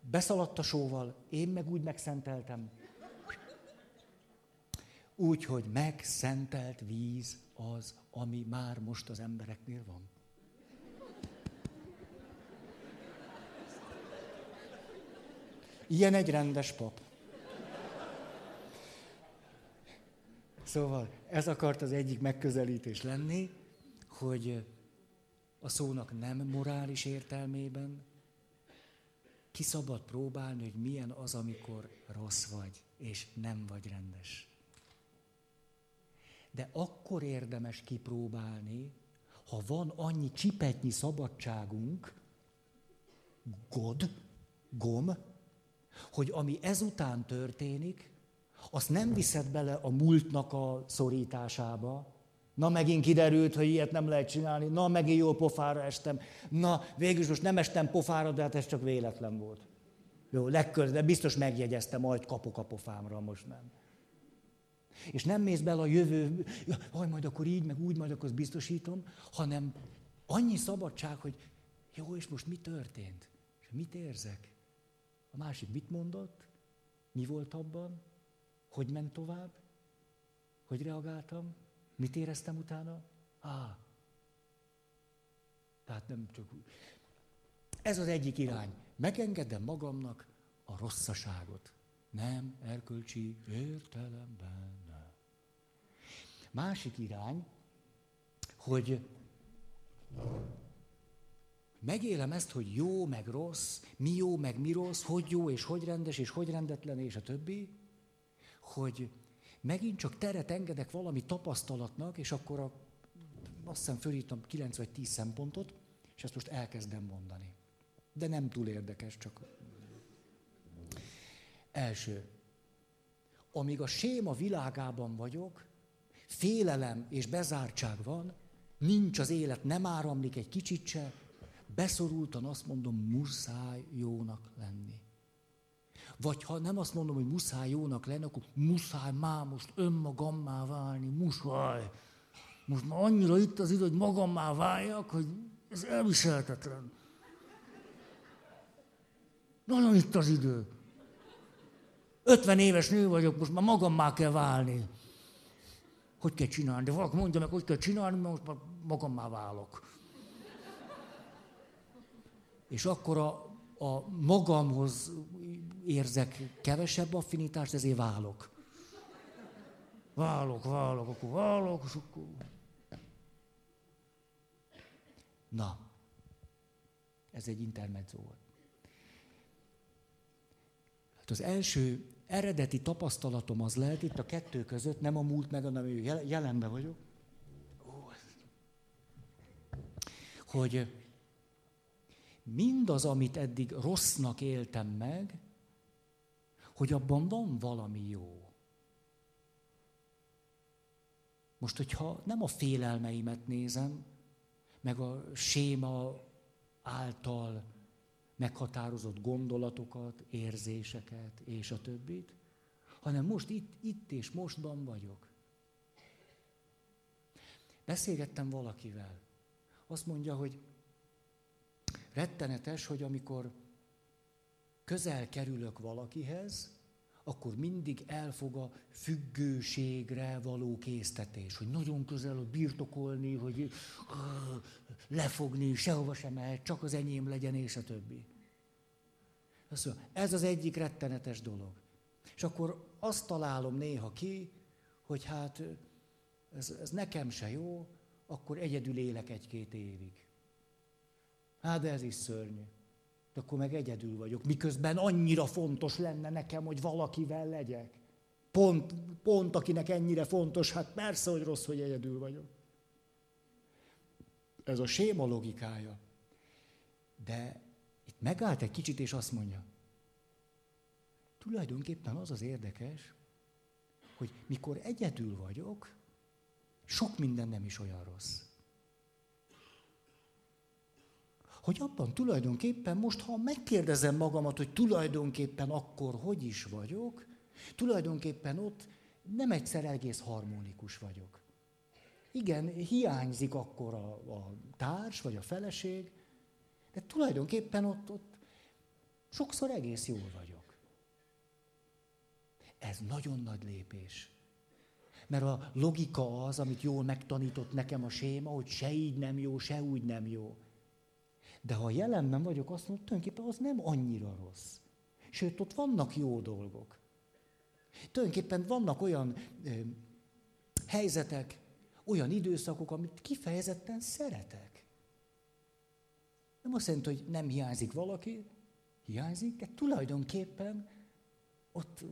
beszaladt a sóval, én meg úgy megszenteltem. Úgy, hogy megszentelt víz az, ami már most az embereknél van. Ilyen egy rendes pap. Szóval ez akart az egyik megközelítés lenni, hogy a szónak nem morális értelmében ki szabad próbálni, hogy milyen az, amikor rossz vagy, és nem vagy rendes. De akkor érdemes kipróbálni, ha van annyi csipetnyi szabadságunk, god, gom, hogy ami ezután történik, azt nem viszed bele a múltnak a szorításába. Na, megint kiderült, hogy ilyet nem lehet csinálni. Na, megint jó pofára estem. Na, végül most nem estem pofára, de hát ez csak véletlen volt. Jó, legközelebb, biztos megjegyeztem, majd kapok a pofámra, most nem. És nem mész bele a jövő, hogy majd akkor így, meg úgy, majd akkor azt biztosítom, hanem annyi szabadság, hogy jó, és most mi történt? És mit érzek? A másik mit mondott? Mi volt abban? Hogy ment tovább? Hogy reagáltam? Mit éreztem utána? Á. Tehát nem csak úgy. Ez az egyik irány. Megengedem magamnak a rosszaságot. Nem erkölcsi értelemben. Nem. Másik irány, hogy megélem ezt, hogy jó, meg rossz, mi jó, meg mi rossz, hogy jó, és hogy rendes, és hogy rendetlen, és a többi, hogy megint csak teret engedek valami tapasztalatnak, és akkor a, azt hiszem fölítom 9 vagy 10 szempontot, és ezt most elkezdem mondani. De nem túl érdekes, csak... Első. Amíg a séma világában vagyok, félelem és bezártság van, nincs az élet, nem áramlik egy kicsit se, beszorultan azt mondom, muszáj jónak lenni. Vagy ha nem azt mondom, hogy muszáj jónak lenni, akkor muszáj már most önmagammá válni, muszáj. Most már annyira itt az idő, hogy magammá váljak, hogy ez elviselhetetlen. Nagyon itt az idő. 50 éves nő vagyok, most már magammá kell válni. Hogy kell csinálni? De valaki mondja meg, hogy kell csinálni, mert most már magammá válok. És akkor a, a magamhoz érzek kevesebb affinitást, ezért válok. Válok, válok, akkor válok, és akkor... Na, ez egy intermezzo volt. Hát az első eredeti tapasztalatom az lehet itt a kettő között, nem a múlt meg, hanem jelenben vagyok, hogy mindaz, amit eddig rossznak éltem meg, hogy abban van valami jó. Most, hogyha nem a félelmeimet nézem, meg a séma által meghatározott gondolatokat, érzéseket és a többit, hanem most itt, itt és mostban vagyok. Beszélgettem valakivel. Azt mondja, hogy rettenetes, hogy amikor közel kerülök valakihez, akkor mindig elfog a függőségre való késztetés, hogy nagyon közel hogy birtokolni, hogy lefogni, sehova sem mehet, csak az enyém legyen, és a többi. Azt ez az egyik rettenetes dolog. És akkor azt találom néha ki, hogy hát ez, ez nekem se jó, akkor egyedül élek egy-két évig. Hát de ez is szörnyű. De akkor meg egyedül vagyok, miközben annyira fontos lenne nekem, hogy valakivel legyek. Pont, pont akinek ennyire fontos, hát persze, hogy rossz, hogy egyedül vagyok. Ez a séma logikája. De itt megállt egy kicsit, és azt mondja, tulajdonképpen az az érdekes, hogy mikor egyedül vagyok, sok minden nem is olyan rossz. Hogy abban tulajdonképpen most, ha megkérdezem magamat, hogy tulajdonképpen akkor hogy is vagyok, tulajdonképpen ott nem egyszer egész harmonikus vagyok. Igen, hiányzik akkor a, a társ vagy a feleség, de tulajdonképpen ott, ott sokszor egész jól vagyok. Ez nagyon nagy lépés. Mert a logika az, amit jól megtanított nekem a séma, hogy se így nem jó, se úgy nem jó. De ha jelenben vagyok, azt mondom, tulajdonképpen az nem annyira rossz. Sőt, ott vannak jó dolgok. Tulajdonképpen vannak olyan ö, helyzetek, olyan időszakok, amit kifejezetten szeretek. Nem azt jelenti, hogy nem hiányzik valaki, hiányzik, de tulajdonképpen ott,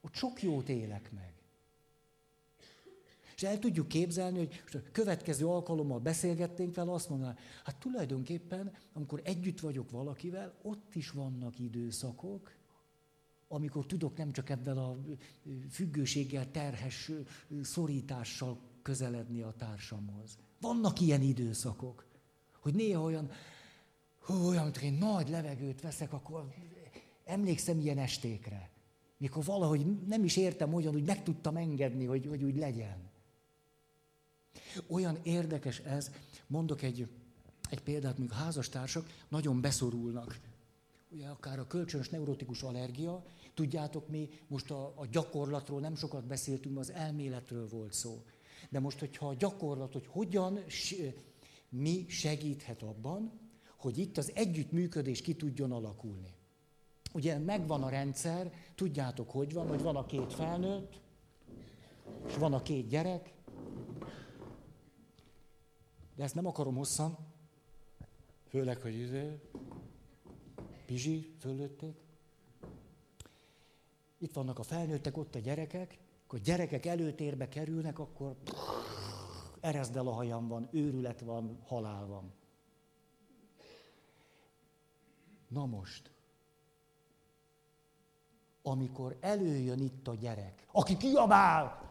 ott sok jót élek meg. És el tudjuk képzelni, hogy a következő alkalommal beszélgetténk vele, azt mondaná, hát tulajdonképpen, amikor együtt vagyok valakivel, ott is vannak időszakok, amikor tudok nem csak ebben a függőséggel terhes szorítással közeledni a társamhoz. Vannak ilyen időszakok, hogy néha olyan, hú, olyan, mint én nagy levegőt veszek, akkor emlékszem ilyen estékre, mikor valahogy nem is értem olyan, hogy meg tudtam engedni, hogy, hogy úgy legyen. Olyan érdekes ez, mondok egy, egy példát, míg házastársak nagyon beszorulnak. Ugye akár a kölcsönös neurotikus allergia, tudjátok mi, most a, a gyakorlatról nem sokat beszéltünk, az elméletről volt szó. De most, hogyha a gyakorlat, hogy hogyan mi segíthet abban, hogy itt az együttműködés ki tudjon alakulni. Ugye megvan a rendszer, tudjátok, hogy van, hogy van a két felnőtt, és van a két gyerek, de ezt nem akarom hosszan, főleg, hogy izé, Pizsi fölötték. Itt vannak a felnőttek, ott a gyerekek, akkor gyerekek előtérbe kerülnek, akkor erezdel a hajam van, őrület van, halál van. Na most, amikor előjön itt a gyerek, aki kiabál,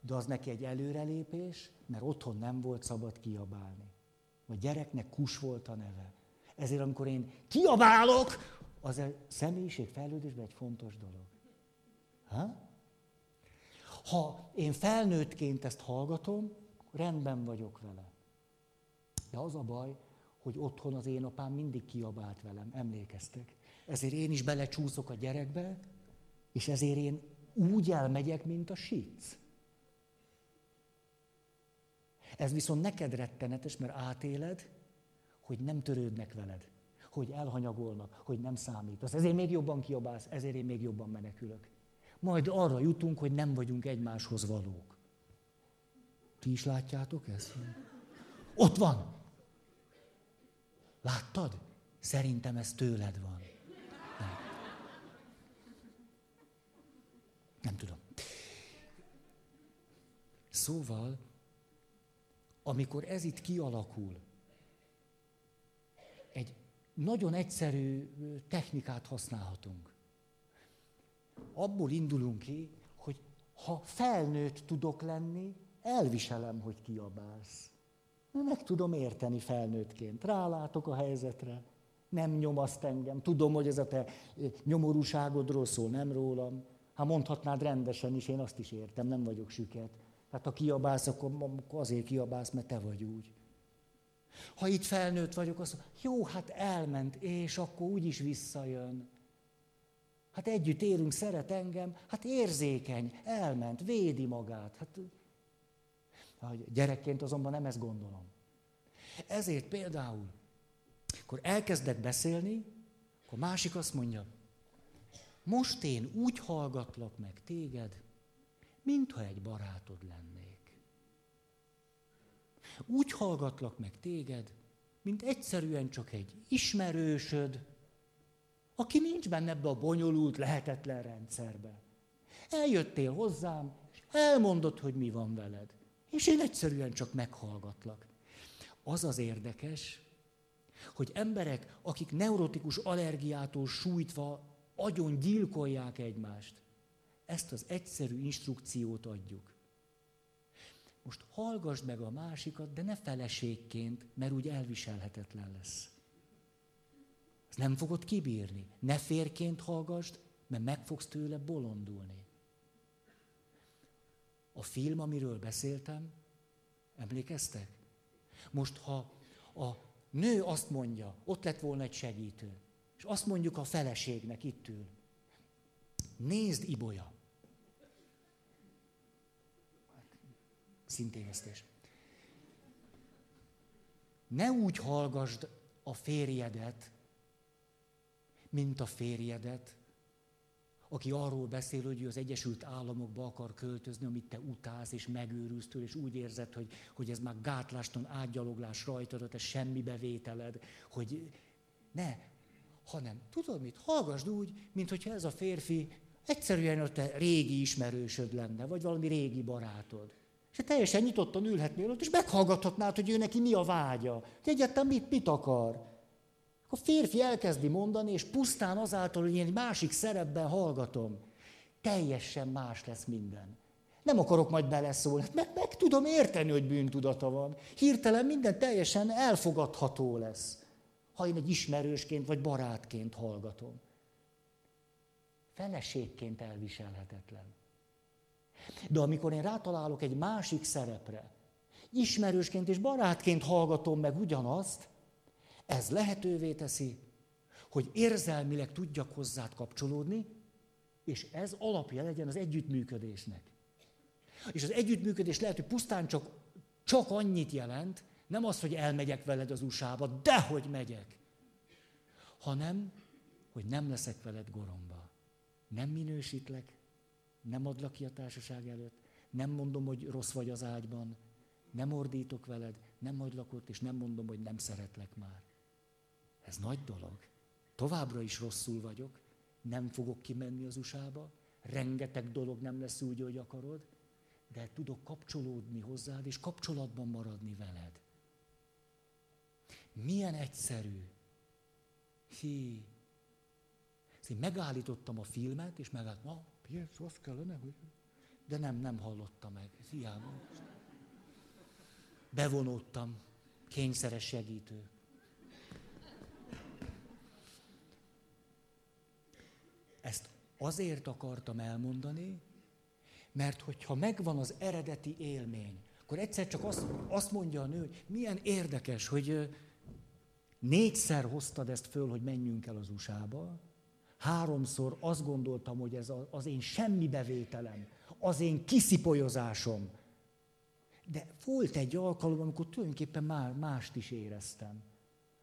de az neki egy előrelépés, mert otthon nem volt szabad kiabálni. A gyereknek kus volt a neve. Ezért amikor én kiabálok, az a személyiségfejlődésben egy fontos dolog. Ha? ha én felnőttként ezt hallgatom, rendben vagyok vele. De az a baj, hogy otthon az én apám mindig kiabált velem, emlékeztek. Ezért én is belecsúszok a gyerekbe, és ezért én úgy elmegyek, mint a sic. Ez viszont neked rettenetes, mert átéled, hogy nem törődnek veled, hogy elhanyagolnak, hogy nem számítasz. Ezért még jobban kiabálsz, ezért én még jobban menekülök. Majd arra jutunk, hogy nem vagyunk egymáshoz valók. Ti is látjátok ezt? Ott van! Láttad? Szerintem ez tőled van. Nem. Nem tudom. Szóval, amikor ez itt kialakul, egy nagyon egyszerű technikát használhatunk. Abból indulunk ki, hogy ha felnőtt tudok lenni, elviselem, hogy kiabálsz. Meg tudom érteni felnőttként. Rálátok a helyzetre. Nem nyomaszt engem. Tudom, hogy ez a te nyomorúságodról szól, nem rólam. Ha mondhatnád rendesen is, én azt is értem, nem vagyok süket. Tehát ha kiabálsz, akkor azért kiabálsz, mert te vagy úgy. Ha itt felnőtt vagyok, azt mondom, jó, hát elment, és akkor úgyis visszajön. Hát együtt élünk, szeret engem, hát érzékeny, elment, védi magát. Hát, gyerekként azonban nem ezt gondolom. Ezért például, akkor elkezdek beszélni, akkor másik azt mondja, most én úgy hallgatlak meg téged, mintha egy barátod lennék. Úgy hallgatlak meg téged, mint egyszerűen csak egy ismerősöd, aki nincs benne ebbe a bonyolult, lehetetlen rendszerbe. Eljöttél hozzám, és elmondod, hogy mi van veled. És én egyszerűen csak meghallgatlak. Az az érdekes, hogy emberek, akik neurotikus allergiától sújtva agyon gyilkolják egymást, ezt az egyszerű instrukciót adjuk. Most hallgassd meg a másikat, de ne feleségként, mert úgy elviselhetetlen lesz. Ezt nem fogod kibírni. Ne férként hallgassd, mert meg fogsz tőle bolondulni. A film, amiről beszéltem, emlékeztek? Most, ha a nő azt mondja, ott lett volna egy segítő, és azt mondjuk a feleségnek, itt ül, nézd, Ibolya, szintévesztés. Ne úgy hallgasd a férjedet, mint a férjedet, aki arról beszél, hogy ő az Egyesült Államokba akar költözni, amit te utálsz, és megőrülsz tőle, és úgy érzed, hogy, hogy ez már gátláston átgyaloglás rajtad, ez semmi bevételed, hogy ne, hanem tudod mit, hallgasd úgy, mint hogyha ez a férfi egyszerűen a te régi ismerősöd lenne, vagy valami régi barátod. És teljesen nyitottan ülhetnél ott, és meghallgathatnád, hogy ő neki mi a vágya. Hogy egyáltalán mit, mit akar. A férfi elkezdi mondani, és pusztán azáltal, hogy én egy másik szerepben hallgatom, teljesen más lesz minden. Nem akarok majd beleszólni, hát meg, meg tudom érteni, hogy bűntudata van. Hirtelen minden teljesen elfogadható lesz, ha én egy ismerősként vagy barátként hallgatom. Feleségként elviselhetetlen. De amikor én rátalálok egy másik szerepre, ismerősként és barátként hallgatom meg ugyanazt, ez lehetővé teszi, hogy érzelmileg tudjak hozzád kapcsolódni, és ez alapja legyen az együttműködésnek. És az együttműködés lehet, hogy pusztán csak, csak annyit jelent, nem az, hogy elmegyek veled az USA-ba, de hogy megyek, hanem, hogy nem leszek veled goromba. Nem minősítlek, nem adlak ki a társaság előtt, nem mondom, hogy rossz vagy az ágyban, nem ordítok veled, nem hagylak ott, és nem mondom, hogy nem szeretlek már. Ez nagy dolog. Továbbra is rosszul vagyok, nem fogok kimenni az USA-ba, rengeteg dolog nem lesz úgy, hogy akarod, de tudok kapcsolódni hozzád, és kapcsolatban maradni veled. Milyen egyszerű. Hi. Én megállítottam a filmet, és megállítottam, na, Piers, az kellene, hogy... De nem, nem hallotta meg. Ez hiába. Bevonódtam. Kényszeres segítő. Ezt azért akartam elmondani, mert hogyha megvan az eredeti élmény, akkor egyszer csak azt, azt mondja a nő, hogy milyen érdekes, hogy négyszer hoztad ezt föl, hogy menjünk el az USA-ba, háromszor azt gondoltam, hogy ez az én semmi bevételem, az én kiszipolyozásom. De volt egy alkalom, amikor tulajdonképpen már mást is éreztem.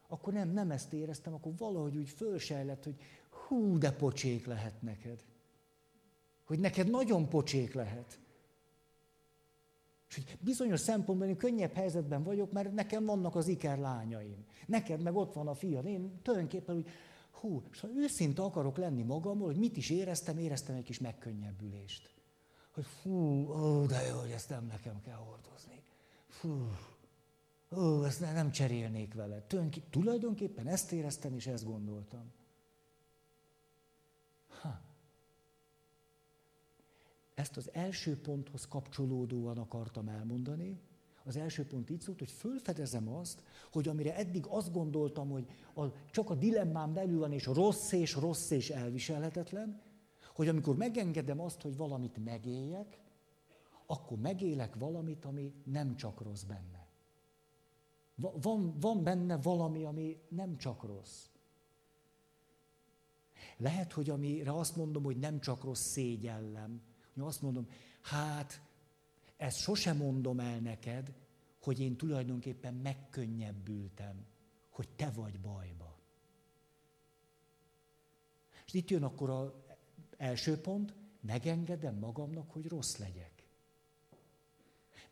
Akkor nem, nem ezt éreztem, akkor valahogy úgy fölsejlett, hogy hú, de pocsék lehet neked. Hogy neked nagyon pocsék lehet. És hogy bizonyos szempontból én könnyebb helyzetben vagyok, mert nekem vannak az iker lányaim. Neked meg ott van a fiad. Én tulajdonképpen úgy, hú, és ha őszinte akarok lenni magamról, hogy mit is éreztem, éreztem egy kis megkönnyebbülést. Hogy fú, ó, de jó, hogy ezt nem nekem kell hordozni. Fú, ó, ezt nem cserélnék vele. Tulajdonképpen ezt éreztem, és ezt gondoltam. Ha. Ezt az első ponthoz kapcsolódóan akartam elmondani. Az első pont így szólt, hogy fölfedezem azt, hogy amire eddig azt gondoltam, hogy a, csak a dilemmám belül van, és rossz és rossz és elviselhetetlen, hogy amikor megengedem azt, hogy valamit megéljek, akkor megélek valamit, ami nem csak rossz benne. Van, van benne valami, ami nem csak rossz. Lehet, hogy amire azt mondom, hogy nem csak rossz szégyellem, hogy azt mondom, hát ezt sosem mondom el neked, hogy én tulajdonképpen megkönnyebbültem, hogy te vagy bajba. És itt jön akkor az első pont, megengedem magamnak, hogy rossz legyek.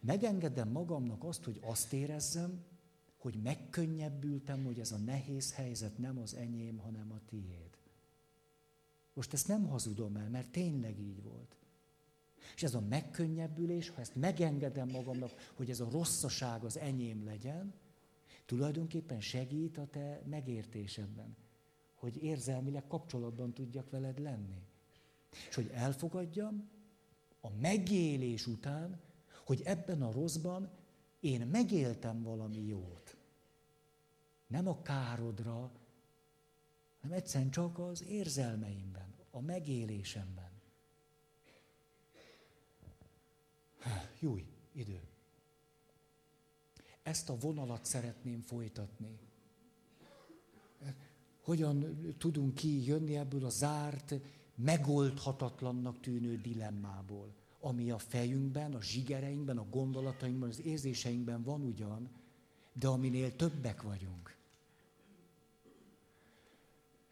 Megengedem magamnak azt, hogy azt érezzem, hogy megkönnyebbültem, hogy ez a nehéz helyzet nem az enyém, hanem a tiéd. Most ezt nem hazudom el, mert tényleg így volt. És ez a megkönnyebbülés, ha ezt megengedem magamnak, hogy ez a rosszaság az enyém legyen, tulajdonképpen segít a te megértésedben, hogy érzelmileg kapcsolatban tudjak veled lenni. És hogy elfogadjam a megélés után, hogy ebben a rosszban én megéltem valami jót. Nem a károdra, hanem egyszerűen csak az érzelmeimben, a megélésemben. Júj, idő. Ezt a vonalat szeretném folytatni. Hogyan tudunk ki jönni ebből a zárt, megoldhatatlannak tűnő dilemmából, ami a fejünkben, a zsigereinkben, a gondolatainkban, az érzéseinkben van ugyan, de aminél többek vagyunk.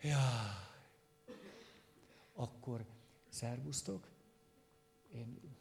Ja, akkor szervusztok, én